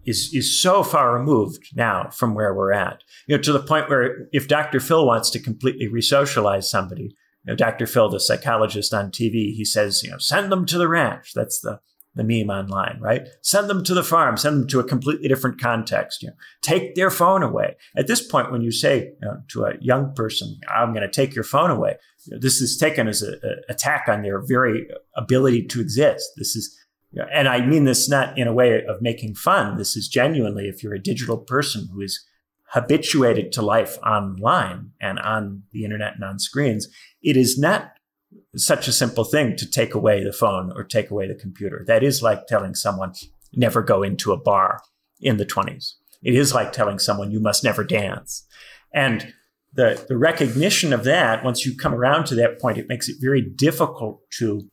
is, is so far removed now from where we're at. You know, to the point where if Dr. Phil wants to completely resocialize somebody, you know, Dr. Phil, the psychologist on TV, he says, you know, send them to the ranch. That's the the meme online, right? Send them to the farm, send them to a completely different context. You know, take their phone away. At this point, when you say you know, to a young person, "I'm going to take your phone away," this is taken as an attack on their very ability to exist. This is, you know, and I mean this not in a way of making fun. This is genuinely, if you're a digital person who is habituated to life online and on the internet and on screens, it is not such a simple thing to take away the phone or take away the computer. That is like telling someone, never go into a bar in the 20s. It is like telling someone, you must never dance. And the, the recognition of that, once you come around to that point, it makes it very difficult to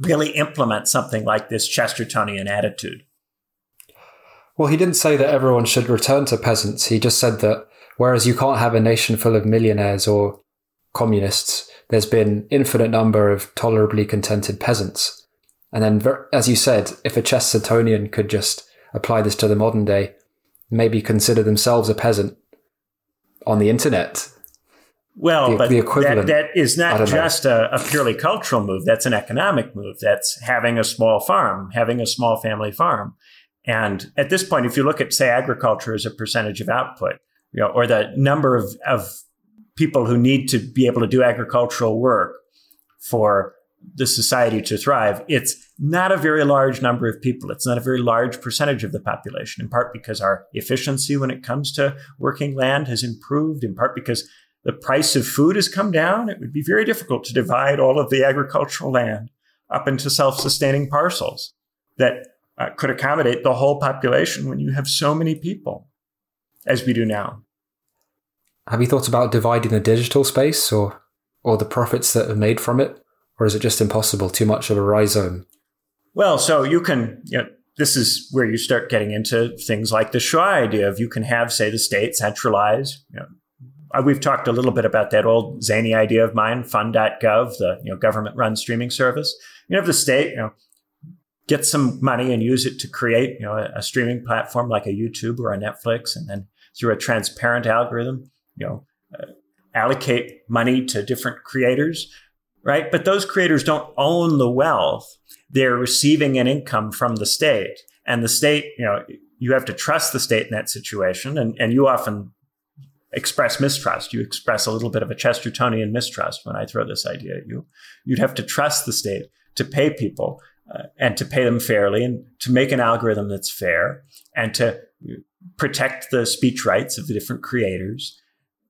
really implement something like this Chestertonian attitude. Well, he didn't say that everyone should return to peasants. He just said that whereas you can't have a nation full of millionaires or communists, there's been infinite number of tolerably contented peasants. And then, as you said, if a Chestertonian could just apply this to the modern day, maybe consider themselves a peasant on the internet. Well, the, but the that, that is not just a, a, purely cultural move. That's an economic move. That's having a small farm, having a small family farm. And at this point, if you look at, say, agriculture as a percentage of output, you know, or the number of, of people who need to be able to do agricultural work for the society to thrive, it's not a very large number of people. It's not a very large percentage of the population, in part because our efficiency when it comes to working land has improved, in part because the price of food has come down. It would be very difficult to divide all of the agricultural land up into self sustaining parcels that uh, could accommodate the whole population when you have so many people as we do now. Have you thought about dividing the digital space or or the profits that are made from it? Or is it just impossible, too much of a rhizome? Well, so you can, you know, this is where you start getting into things like the Shaw idea of you can have, say, the state centralize. You know, uh, we've talked a little bit about that old zany idea of mine, fund.gov, the you know, government run streaming service. You have the state, you know, get some money and use it to create, you know, a, a streaming platform like a YouTube or a Netflix, and then through a transparent algorithm, you know, uh, allocate money to different creators, right? But those creators don't own the wealth. They're receiving an income from the state. And the state, you know, you have to trust the state in that situation. And, and you often express mistrust. You express a little bit of a Chestertonian mistrust when I throw this idea at you. You'd have to trust the state to pay people uh, and to pay them fairly and to make an algorithm that's fair and to protect the speech rights of the different creators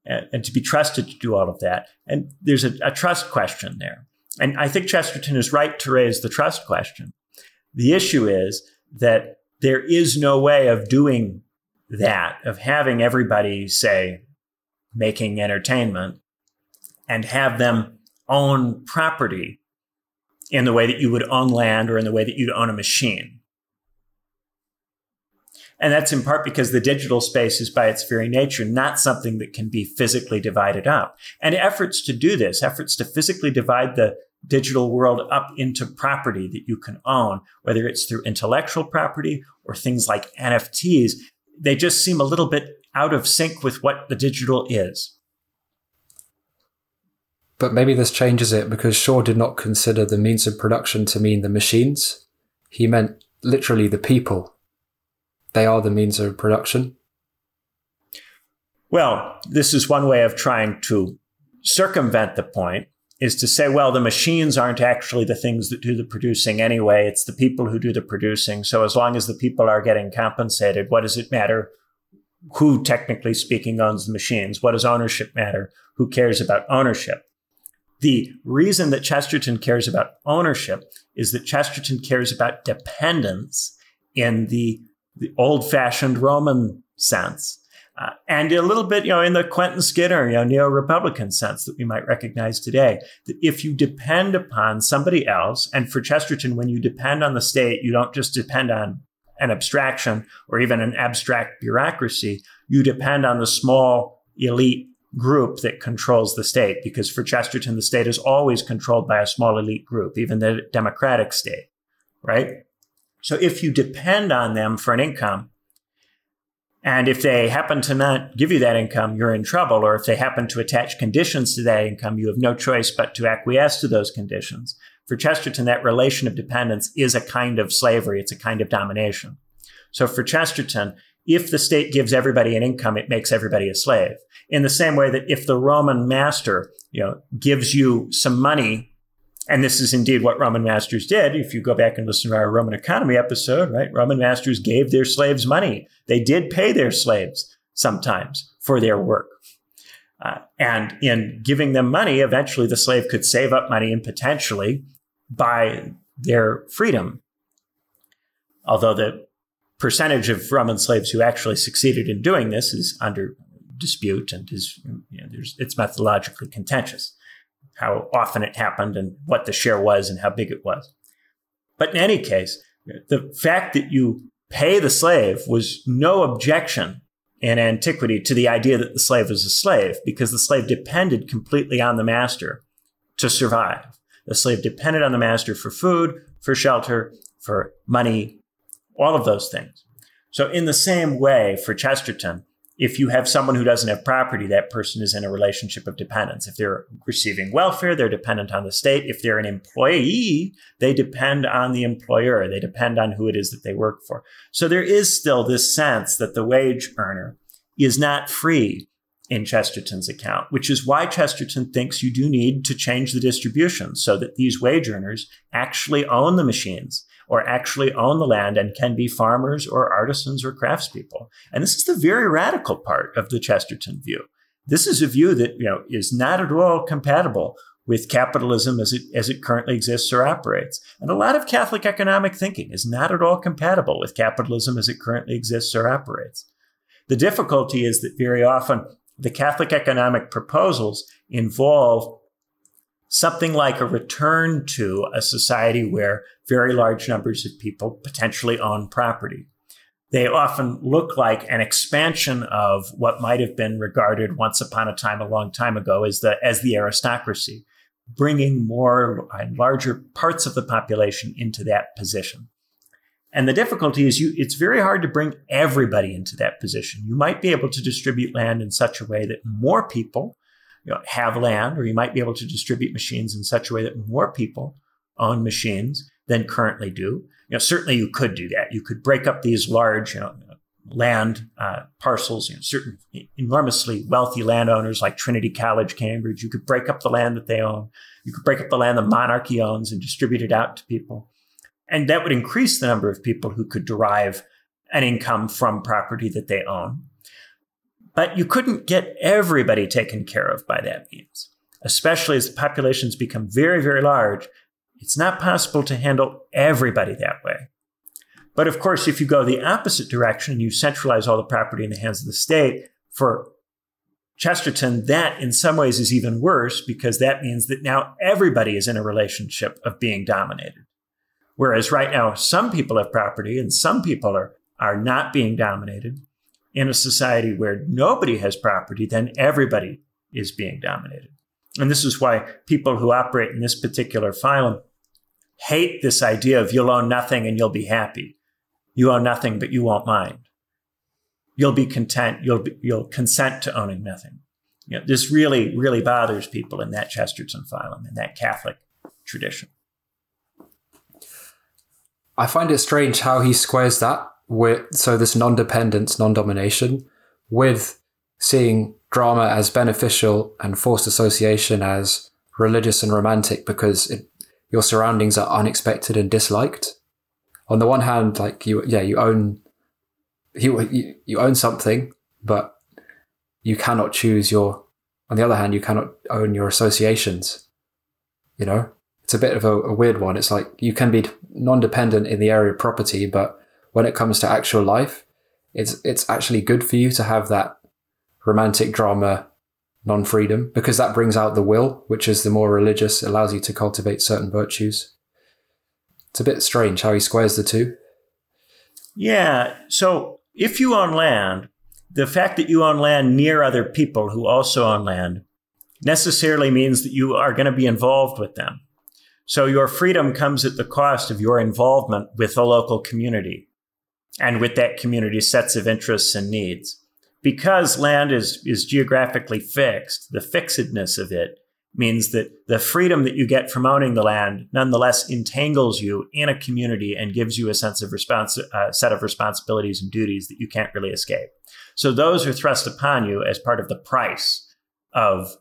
and, and to be trusted to do all of that. And there's a, a trust question there. And I think Chesterton is right to raise the trust question. The issue is that there is no way of doing that of having everybody say making entertainment and have them own property in the way that you would own land or in the way that you'd own a machine. And that's in part because the digital space is by its very nature not something that can be physically divided up. And efforts to do this, efforts to physically divide the digital world up into property that you can own, whether it's through intellectual property or things like NFTs, they just seem a little bit out of sync with what the digital is. But maybe this changes it because Shaw did not consider the means of production to mean the machines. He meant literally the people. They are the means of production. Well, this is one way of trying to circumvent the point is to say, well, the machines aren't actually the things that do the producing anyway. It's the people who do the producing. So as long as the people are getting compensated, what does it matter who, technically speaking, owns the machines? What does ownership matter? Who cares about ownership? The reason that Chesterton cares about ownership is that Chesterton cares about dependence in the, the old fashioned Roman sense. Uh, and a little bit, you know, in the Quentin Skinner, you know, neo-Republican sense that we might recognize today, that if you depend upon somebody else, and for Chesterton, when you depend on the state, you don't just depend on an abstraction or even an abstract bureaucracy, you depend on the small elite group that controls the state. Because for Chesterton, the state is always controlled by a small elite group, even the democratic state, right? So if you depend on them for an income, and if they happen to not give you that income, you're in trouble. Or if they happen to attach conditions to that income, you have no choice but to acquiesce to those conditions. For Chesterton, that relation of dependence is a kind of slavery. It's a kind of domination. So for Chesterton, if the state gives everybody an income, it makes everybody a slave. In the same way that if the Roman master, you know, gives you some money and this is indeed what Roman masters did. If you go back and listen to our Roman economy episode, right? Roman masters gave their slaves money. They did pay their slaves sometimes for their work. Uh, and in giving them money, eventually the slave could save up money and potentially buy their freedom. Although the percentage of Roman slaves who actually succeeded in doing this is under dispute and is you know, it's methodologically contentious how often it happened and what the share was and how big it was. But in any case, the fact that you pay the slave was no objection in antiquity to the idea that the slave was a slave because the slave depended completely on the master to survive. The slave depended on the master for food, for shelter, for money, all of those things. So in the same way for Chesterton, if you have someone who doesn't have property, that person is in a relationship of dependence. If they're receiving welfare, they're dependent on the state. If they're an employee, they depend on the employer. They depend on who it is that they work for. So there is still this sense that the wage earner is not free in Chesterton's account, which is why Chesterton thinks you do need to change the distribution so that these wage earners actually own the machines or actually own the land and can be farmers or artisans or craftspeople. And this is the very radical part of the Chesterton view. This is a view that you know is not at all compatible with capitalism as it as it currently exists or operates. And a lot of Catholic economic thinking is not at all compatible with capitalism as it currently exists or operates. The difficulty is that very often the Catholic economic proposals involve something like a return to a society where very large numbers of people potentially own property. They often look like an expansion of what might have been regarded once upon a time, a long time ago, as the, as the aristocracy, bringing more and larger parts of the population into that position. And the difficulty is you, it's very hard to bring everybody into that position. You might be able to distribute land in such a way that more people you know, have land, or you might be able to distribute machines in such a way that more people own machines than currently do. You know, certainly you could do that. You could break up these large, you know, land uh, parcels. You know, certain enormously wealthy landowners like Trinity College, Cambridge. You could break up the land that they own. You could break up the land the monarchy owns and distribute it out to people, and that would increase the number of people who could derive an income from property that they own. But you couldn't get everybody taken care of by that means, especially as the populations become very, very large. It's not possible to handle everybody that way. But of course, if you go the opposite direction and you centralize all the property in the hands of the state, for Chesterton, that in some ways is even worse because that means that now everybody is in a relationship of being dominated. Whereas right now, some people have property and some people are, are not being dominated. In a society where nobody has property, then everybody is being dominated. And this is why people who operate in this particular phylum hate this idea of you'll own nothing and you'll be happy. You own nothing, but you won't mind. You'll be content. You'll be, you'll consent to owning nothing. You know, this really, really bothers people in that Chesterton phylum, in that Catholic tradition. I find it strange how he squares that with so this non-dependence, non-domination, with seeing drama as beneficial and forced association as religious and romantic because it, your surroundings are unexpected and disliked. On the one hand, like you, yeah, you own you, you, own something, but you cannot choose your. On the other hand, you cannot own your associations. You know, it's a bit of a, a weird one. It's like you can be non-dependent in the area of property, but when it comes to actual life, it's it's actually good for you to have that romantic drama non-freedom because that brings out the will, which is the more religious, allows you to cultivate certain virtues. It's a bit strange how he squares the two. Yeah. So if you own land, the fact that you own land near other people who also own land necessarily means that you are going to be involved with them. So your freedom comes at the cost of your involvement with the local community and with that community's sets of interests and needs. Because land is, is geographically fixed, the fixedness of it means that the freedom that you get from owning the land nonetheless entangles you in a community and gives you a sense of response, uh, set of responsibilities and duties that you can't really escape. So those are thrust upon you as part of the price of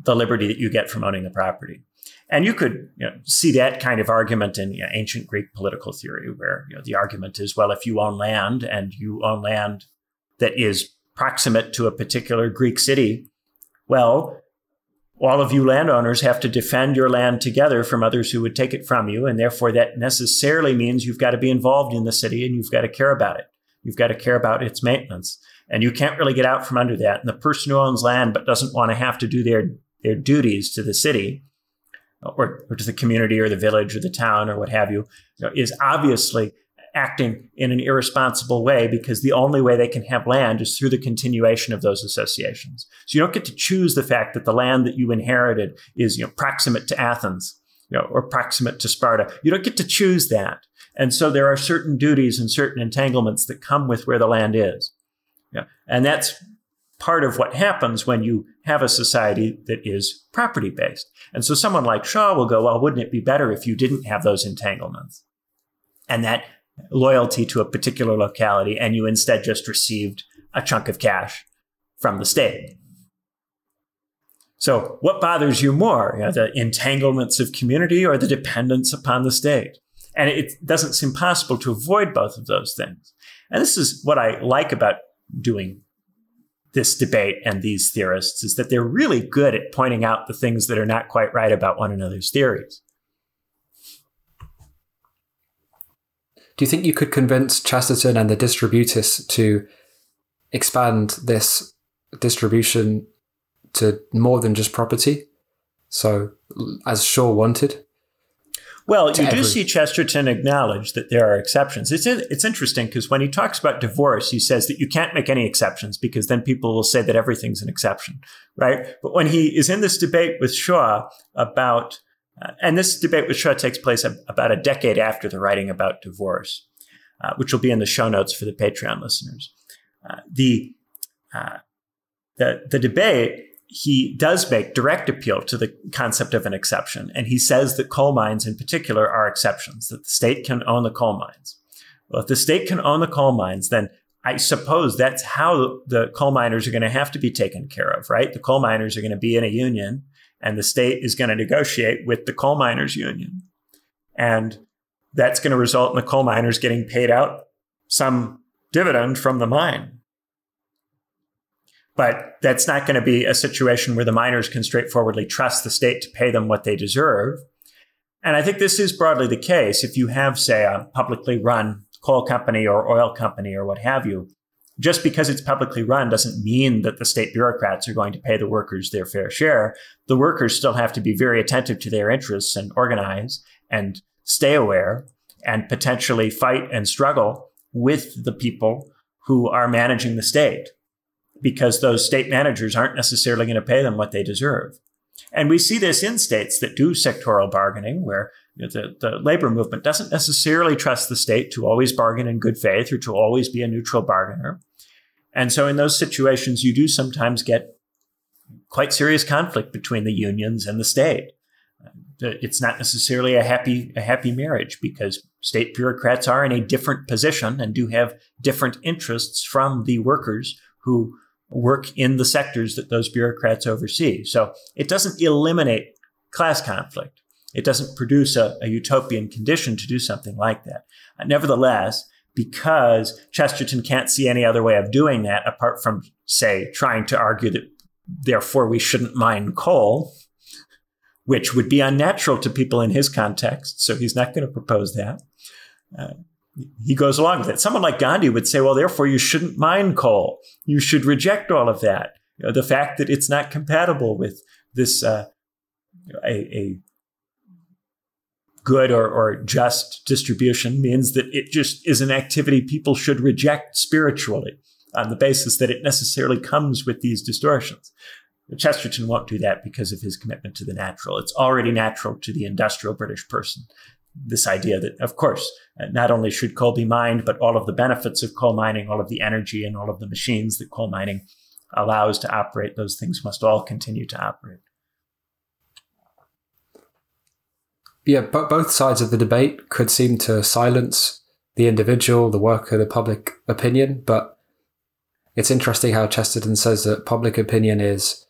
the liberty that you get from owning the property. And you could you know, see that kind of argument in you know, ancient Greek political theory, where you know, the argument is, well, if you own land and you own land that is proximate to a particular Greek city, well, all of you landowners have to defend your land together from others who would take it from you. And therefore, that necessarily means you've got to be involved in the city and you've got to care about it. You've got to care about its maintenance. And you can't really get out from under that. And the person who owns land but doesn't want to have to do their, their duties to the city or, or to the community or the village or the town or what have you, you know, is obviously acting in an irresponsible way because the only way they can have land is through the continuation of those associations. So you don't get to choose the fact that the land that you inherited is, you know, proximate to Athens, you know, or proximate to Sparta. You don't get to choose that. And so there are certain duties and certain entanglements that come with where the land is. Yeah. And that's part of what happens when you have a society that is property based. And so someone like Shaw will go, well, wouldn't it be better if you didn't have those entanglements? And that loyalty to a particular locality and you instead just received a chunk of cash from the state. So, what bothers you more, you know, the entanglements of community or the dependence upon the state? And it doesn't seem possible to avoid both of those things. And this is what I like about doing this debate and these theorists is that they're really good at pointing out the things that are not quite right about one another's theories. Do you think you could convince Chesterton and the distributists to expand this distribution to more than just property? So, as Shaw wanted? Well, you every- do see Chesterton acknowledge that there are exceptions. It's it's interesting because when he talks about divorce, he says that you can't make any exceptions because then people will say that everything's an exception, right? But when he is in this debate with Shaw about uh, and this debate with Shaw takes place about a decade after the writing about divorce, uh, which will be in the show notes for the Patreon listeners. Uh, the, uh, the, the debate, he does make direct appeal to the concept of an exception. And he says that coal mines in particular are exceptions, that the state can own the coal mines. Well, if the state can own the coal mines, then I suppose that's how the coal miners are going to have to be taken care of, right? The coal miners are going to be in a union and the state is going to negotiate with the coal miners union. And that's going to result in the coal miners getting paid out some dividend from the mine. But that's not going to be a situation where the miners can straightforwardly trust the state to pay them what they deserve. And I think this is broadly the case. If you have, say, a publicly run coal company or oil company or what have you, just because it's publicly run doesn't mean that the state bureaucrats are going to pay the workers their fair share. The workers still have to be very attentive to their interests and organize and stay aware and potentially fight and struggle with the people who are managing the state because those state managers aren't necessarily going to pay them what they deserve. And we see this in states that do sectoral bargaining, where you know, the, the labor movement doesn't necessarily trust the state to always bargain in good faith or to always be a neutral bargainer. And so in those situations, you do sometimes get quite serious conflict between the unions and the state. Uh, it's not necessarily a happy, a happy marriage because state bureaucrats are in a different position and do have different interests from the workers who work in the sectors that those bureaucrats oversee. So it doesn't eliminate class conflict. It doesn't produce a, a utopian condition to do something like that. Uh, nevertheless, because Chesterton can't see any other way of doing that apart from, say, trying to argue that therefore we shouldn't mine coal, which would be unnatural to people in his context. So he's not going to propose that. Uh, he goes along with it. Someone like Gandhi would say, well, therefore you shouldn't mine coal. You should reject all of that. You know, the fact that it's not compatible with this, uh, a, a, good or, or just distribution means that it just is an activity people should reject spiritually on the basis that it necessarily comes with these distortions. Chesterton won't do that because of his commitment to the natural. It's already natural to the industrial British person this idea that, of course, not only should coal be mined, but all of the benefits of coal mining, all of the energy and all of the machines that coal mining allows to operate, those things must all continue to operate. Yeah, but both sides of the debate could seem to silence the individual, the worker, the public opinion. But it's interesting how Chesterton says that public opinion is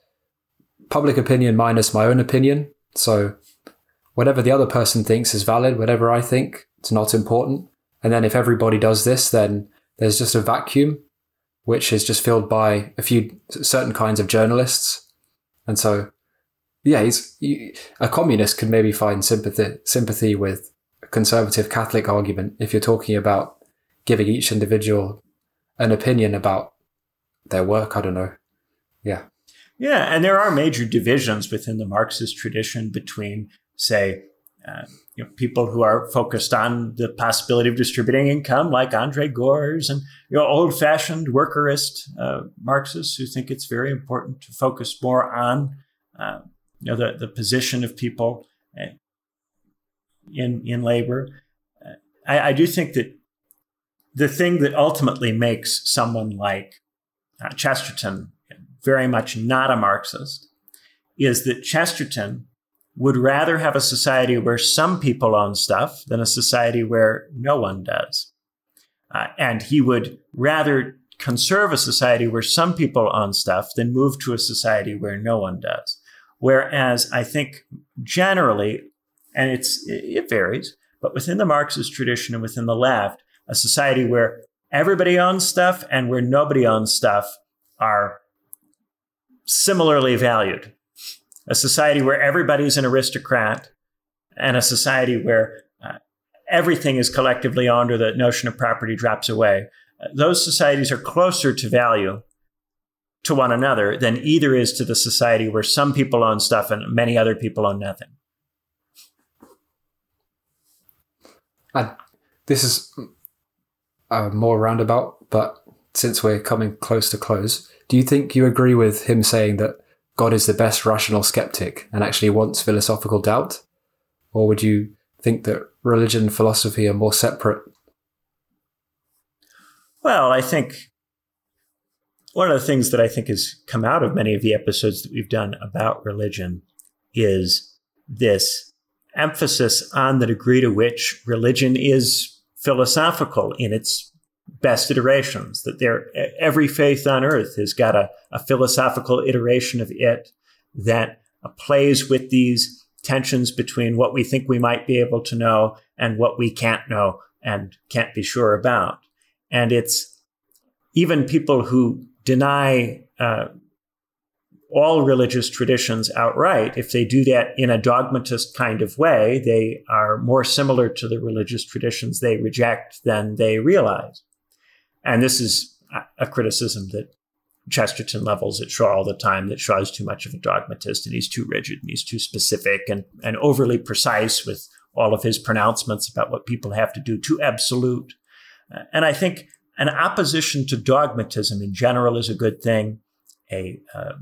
public opinion minus my own opinion. So whatever the other person thinks is valid, whatever I think, it's not important. And then if everybody does this, then there's just a vacuum, which is just filled by a few certain kinds of journalists. And so, yeah, he's he, a communist can maybe find sympathy sympathy with a conservative Catholic argument if you're talking about giving each individual an opinion about their work. I don't know. Yeah. Yeah, and there are major divisions within the Marxist tradition between say, uh, you know, people who are focused on the possibility of distributing income, like Andre Gorz and you know, old-fashioned workerist uh, Marxists who think it's very important to focus more on uh, you know the, the position of people uh, in in labor. Uh, I, I, do think that the thing that ultimately makes someone like uh, Chesterton very much not a Marxist is that Chesterton would rather have a society where some people own stuff than a society where no one does. Uh, and he would rather conserve a society where some people own stuff than move to a society where no one does. Whereas I think generally, and it's it varies, but within the Marxist tradition and within the left, a society where everybody owns stuff and where nobody owns stuff are similarly valued a society where everybody's an aristocrat, and a society where uh, everything is collectively owned or the notion of property drops away. Those societies are closer to value to one another than either is to the society where some people own stuff and many other people own nothing. And this is uh, more roundabout, but since we're coming close to close, do you think you agree with him saying that God is the best rational skeptic and actually wants philosophical doubt? Or would you think that religion and philosophy are more separate? Well, I think one of the things that I think has come out of many of the episodes that we've done about religion is this emphasis on the degree to which religion is philosophical in its best iterations, that there, every faith on earth has got a, a philosophical iteration of it that plays with these tensions between what we think we might be able to know and what we can't know and can't be sure about. And it's even people who deny uh, all religious traditions outright. If they do that in a dogmatist kind of way, they are more similar to the religious traditions they reject than they realize. And this is a criticism that Chesterton levels at Shaw all the time that Shaw is too much of a dogmatist and he's too rigid and he's too specific and, and overly precise with all of his pronouncements about what people have to do, too absolute. And I think an opposition to dogmatism in general is a good thing. A uh,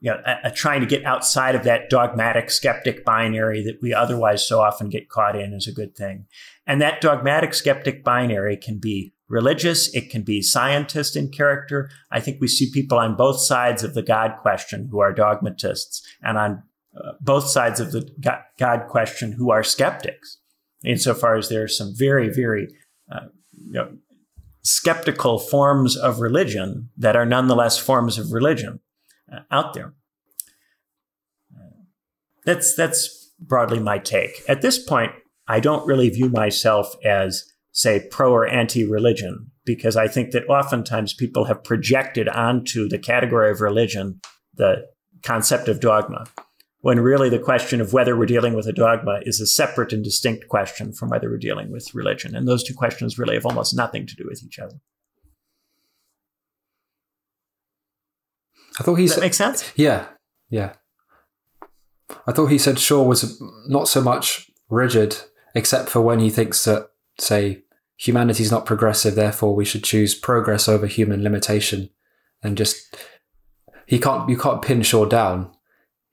you know, a, a trying to get outside of that dogmatic skeptic binary that we otherwise so often get caught in is a good thing. And that dogmatic skeptic binary can be religious, it can be scientist in character. I think we see people on both sides of the God question who are dogmatists and on uh, both sides of the God question who are skeptics, insofar as there are some very, very uh, you know, skeptical forms of religion that are nonetheless forms of religion uh, out there. That's that's broadly my take. At this point, I don't really view myself as say pro or anti-religion because I think that oftentimes people have projected onto the category of religion the concept of dogma when really the question of whether we're dealing with a dogma is a separate and distinct question from whether we're dealing with religion. And those two questions really have almost nothing to do with each other. I thought he Does that make sense? Yeah, yeah. I thought he said Shaw was not so much rigid, except for when he thinks that, say, humanity is not progressive, therefore we should choose progress over human limitation, and just he can't you can't pin Shaw down.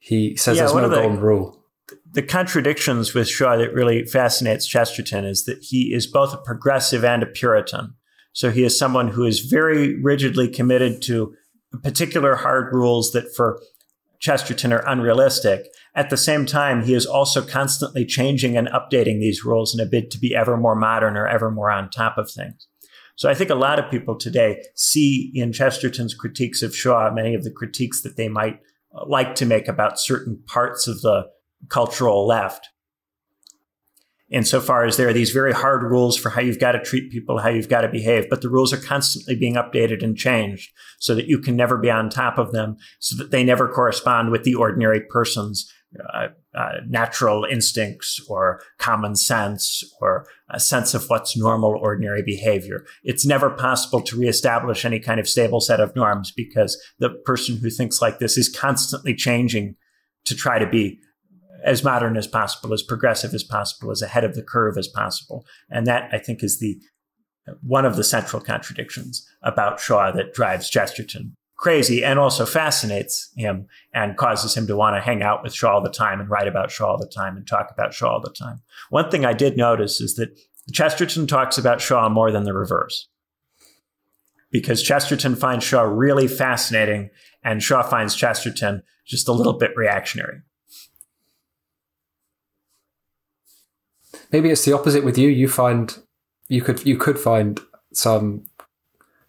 He says yeah, there's no the, golden rule. The contradictions with Shaw that really fascinates Chesterton is that he is both a progressive and a Puritan. So he is someone who is very rigidly committed to particular hard rules that for Chesterton are unrealistic. At the same time, he is also constantly changing and updating these rules in a bid to be ever more modern or ever more on top of things. So I think a lot of people today see in Chesterton's critiques of Shaw many of the critiques that they might like to make about certain parts of the cultural left. Insofar as there are these very hard rules for how you've got to treat people, how you've got to behave, but the rules are constantly being updated and changed so that you can never be on top of them, so that they never correspond with the ordinary person's uh, uh, natural instincts or common sense or a sense of what's normal, ordinary behavior. It's never possible to reestablish any kind of stable set of norms because the person who thinks like this is constantly changing to try to be as modern as possible, as progressive as possible, as ahead of the curve as possible. And that I think is the one of the central contradictions about Shaw that drives Chesterton crazy and also fascinates him and causes him to want to hang out with Shaw all the time and write about Shaw all the time and talk about Shaw all the time. One thing I did notice is that Chesterton talks about Shaw more than the reverse. Because Chesterton finds Shaw really fascinating and Shaw finds Chesterton just a little bit reactionary. maybe it's the opposite with you. You find you could you could find some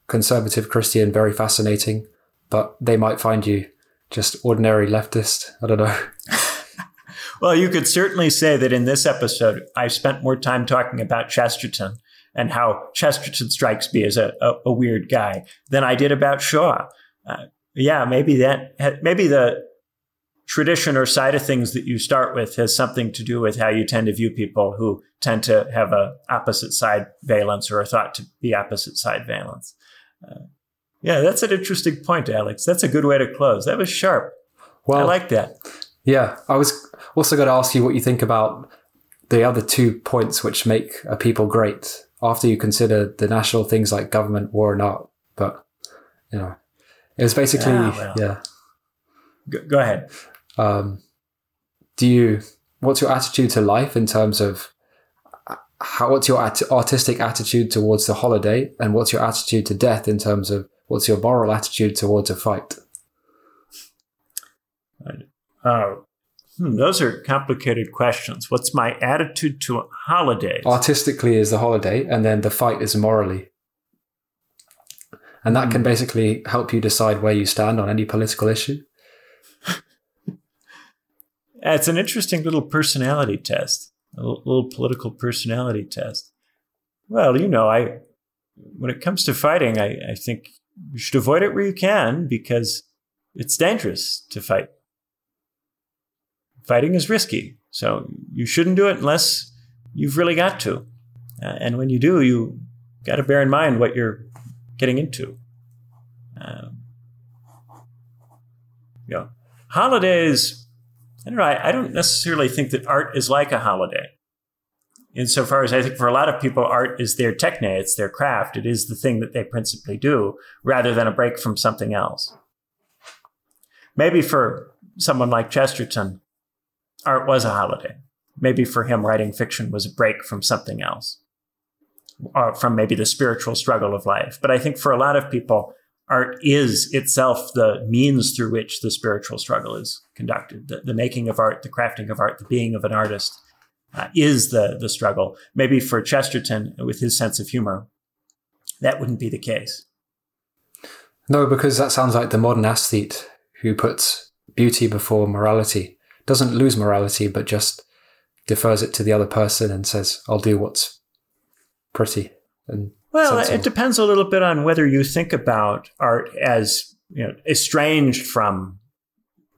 conservative Christian very fascinating, but they might find you just ordinary leftist. I don't know. well, you could certainly say that in this episode, I spent more time talking about Chesterton and how Chesterton strikes me as a, a, a weird guy than I did about Shaw. Uh, yeah, maybe that maybe the tradition or side of things that you start with has something to do with how you tend to view people who tend to have a opposite side valence or are thought to be opposite side valence. Uh, yeah, that's an interesting point, Alex. That's a good way to close. That was sharp. Well, I like that. Yeah, I was also going to ask you what you think about the other two points which make a people great after you consider the national things like government, war, and art. But you know, it was basically ah, well. yeah. Go, go ahead. Um, do you? What's your attitude to life in terms of how? What's your at- artistic attitude towards the holiday, and what's your attitude to death in terms of what's your moral attitude towards a fight? Uh, hmm, those are complicated questions. What's my attitude to holidays? Artistically is the holiday, and then the fight is morally. And that mm. can hmm. basically help you decide where you stand on any political issue. It's an interesting little personality test, a little political personality test. Well, you know, I when it comes to fighting, I, I think you should avoid it where you can because it's dangerous to fight. Fighting is risky, so you shouldn't do it unless you've really got to. Uh, and when you do, you got to bear in mind what you're getting into. Um, you know, holidays, I don't know, I, I don't necessarily think that art is like a holiday. Insofar as I think for a lot of people, art is their techne, it's their craft, it is the thing that they principally do, rather than a break from something else. Maybe for someone like Chesterton, art was a holiday. Maybe for him, writing fiction was a break from something else, or from maybe the spiritual struggle of life. But I think for a lot of people, art is itself the means through which the spiritual struggle is conducted. The, the making of art, the crafting of art, the being of an artist uh, is the, the struggle. Maybe for Chesterton, with his sense of humor, that wouldn't be the case. No, because that sounds like the modern aesthete who puts beauty before morality, doesn't lose morality, but just defers it to the other person and says, I'll do what's pretty and well, sensible. it depends a little bit on whether you think about art as you know estranged from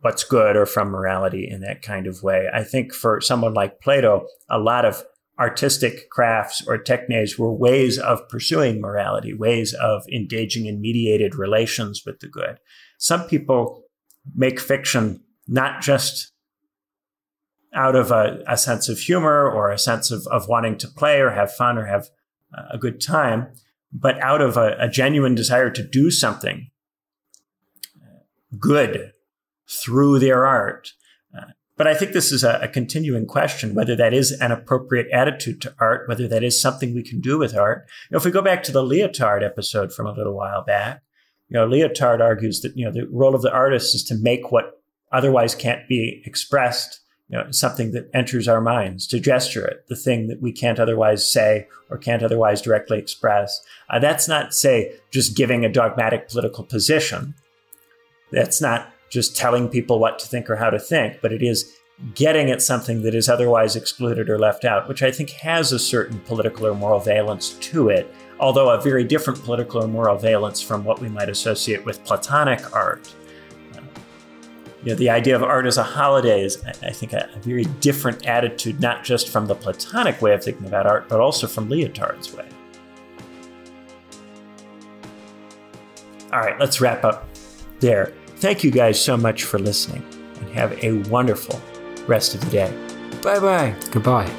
what's good or from morality in that kind of way. I think for someone like Plato, a lot of artistic crafts or techniques were ways of pursuing morality, ways of engaging in mediated relations with the good. Some people make fiction not just out of a, a sense of humor or a sense of, of wanting to play or have fun or have a good time, but out of a, a genuine desire to do something good through their art. Uh, but I think this is a, a, continuing question whether that is an appropriate attitude to art, whether that is something we can do with art. You know, if we go back to the Lyotard episode from a little while back, you know, Lyotard argues that you know the role of the artist is to make what otherwise can't be expressed you know, something that enters our minds, to gesture it, the thing that we can't otherwise say or can't otherwise directly express. Uh, that's not, say, just giving a dogmatic political position. That's not just telling people what to think or how to think, but it is getting at something that is otherwise excluded or left out, which I think has a certain political or moral valence to it, although a very different political or moral valence from what we might associate with Platonic art uh, you know, the idea of art as a holiday is, I think, a, a very different attitude, not just from the Platonic way of thinking about art, but also from Lyotard's way. All right, let's wrap up there. Thank you guys so much for listening and have a wonderful rest of the day. Bye bye. Goodbye.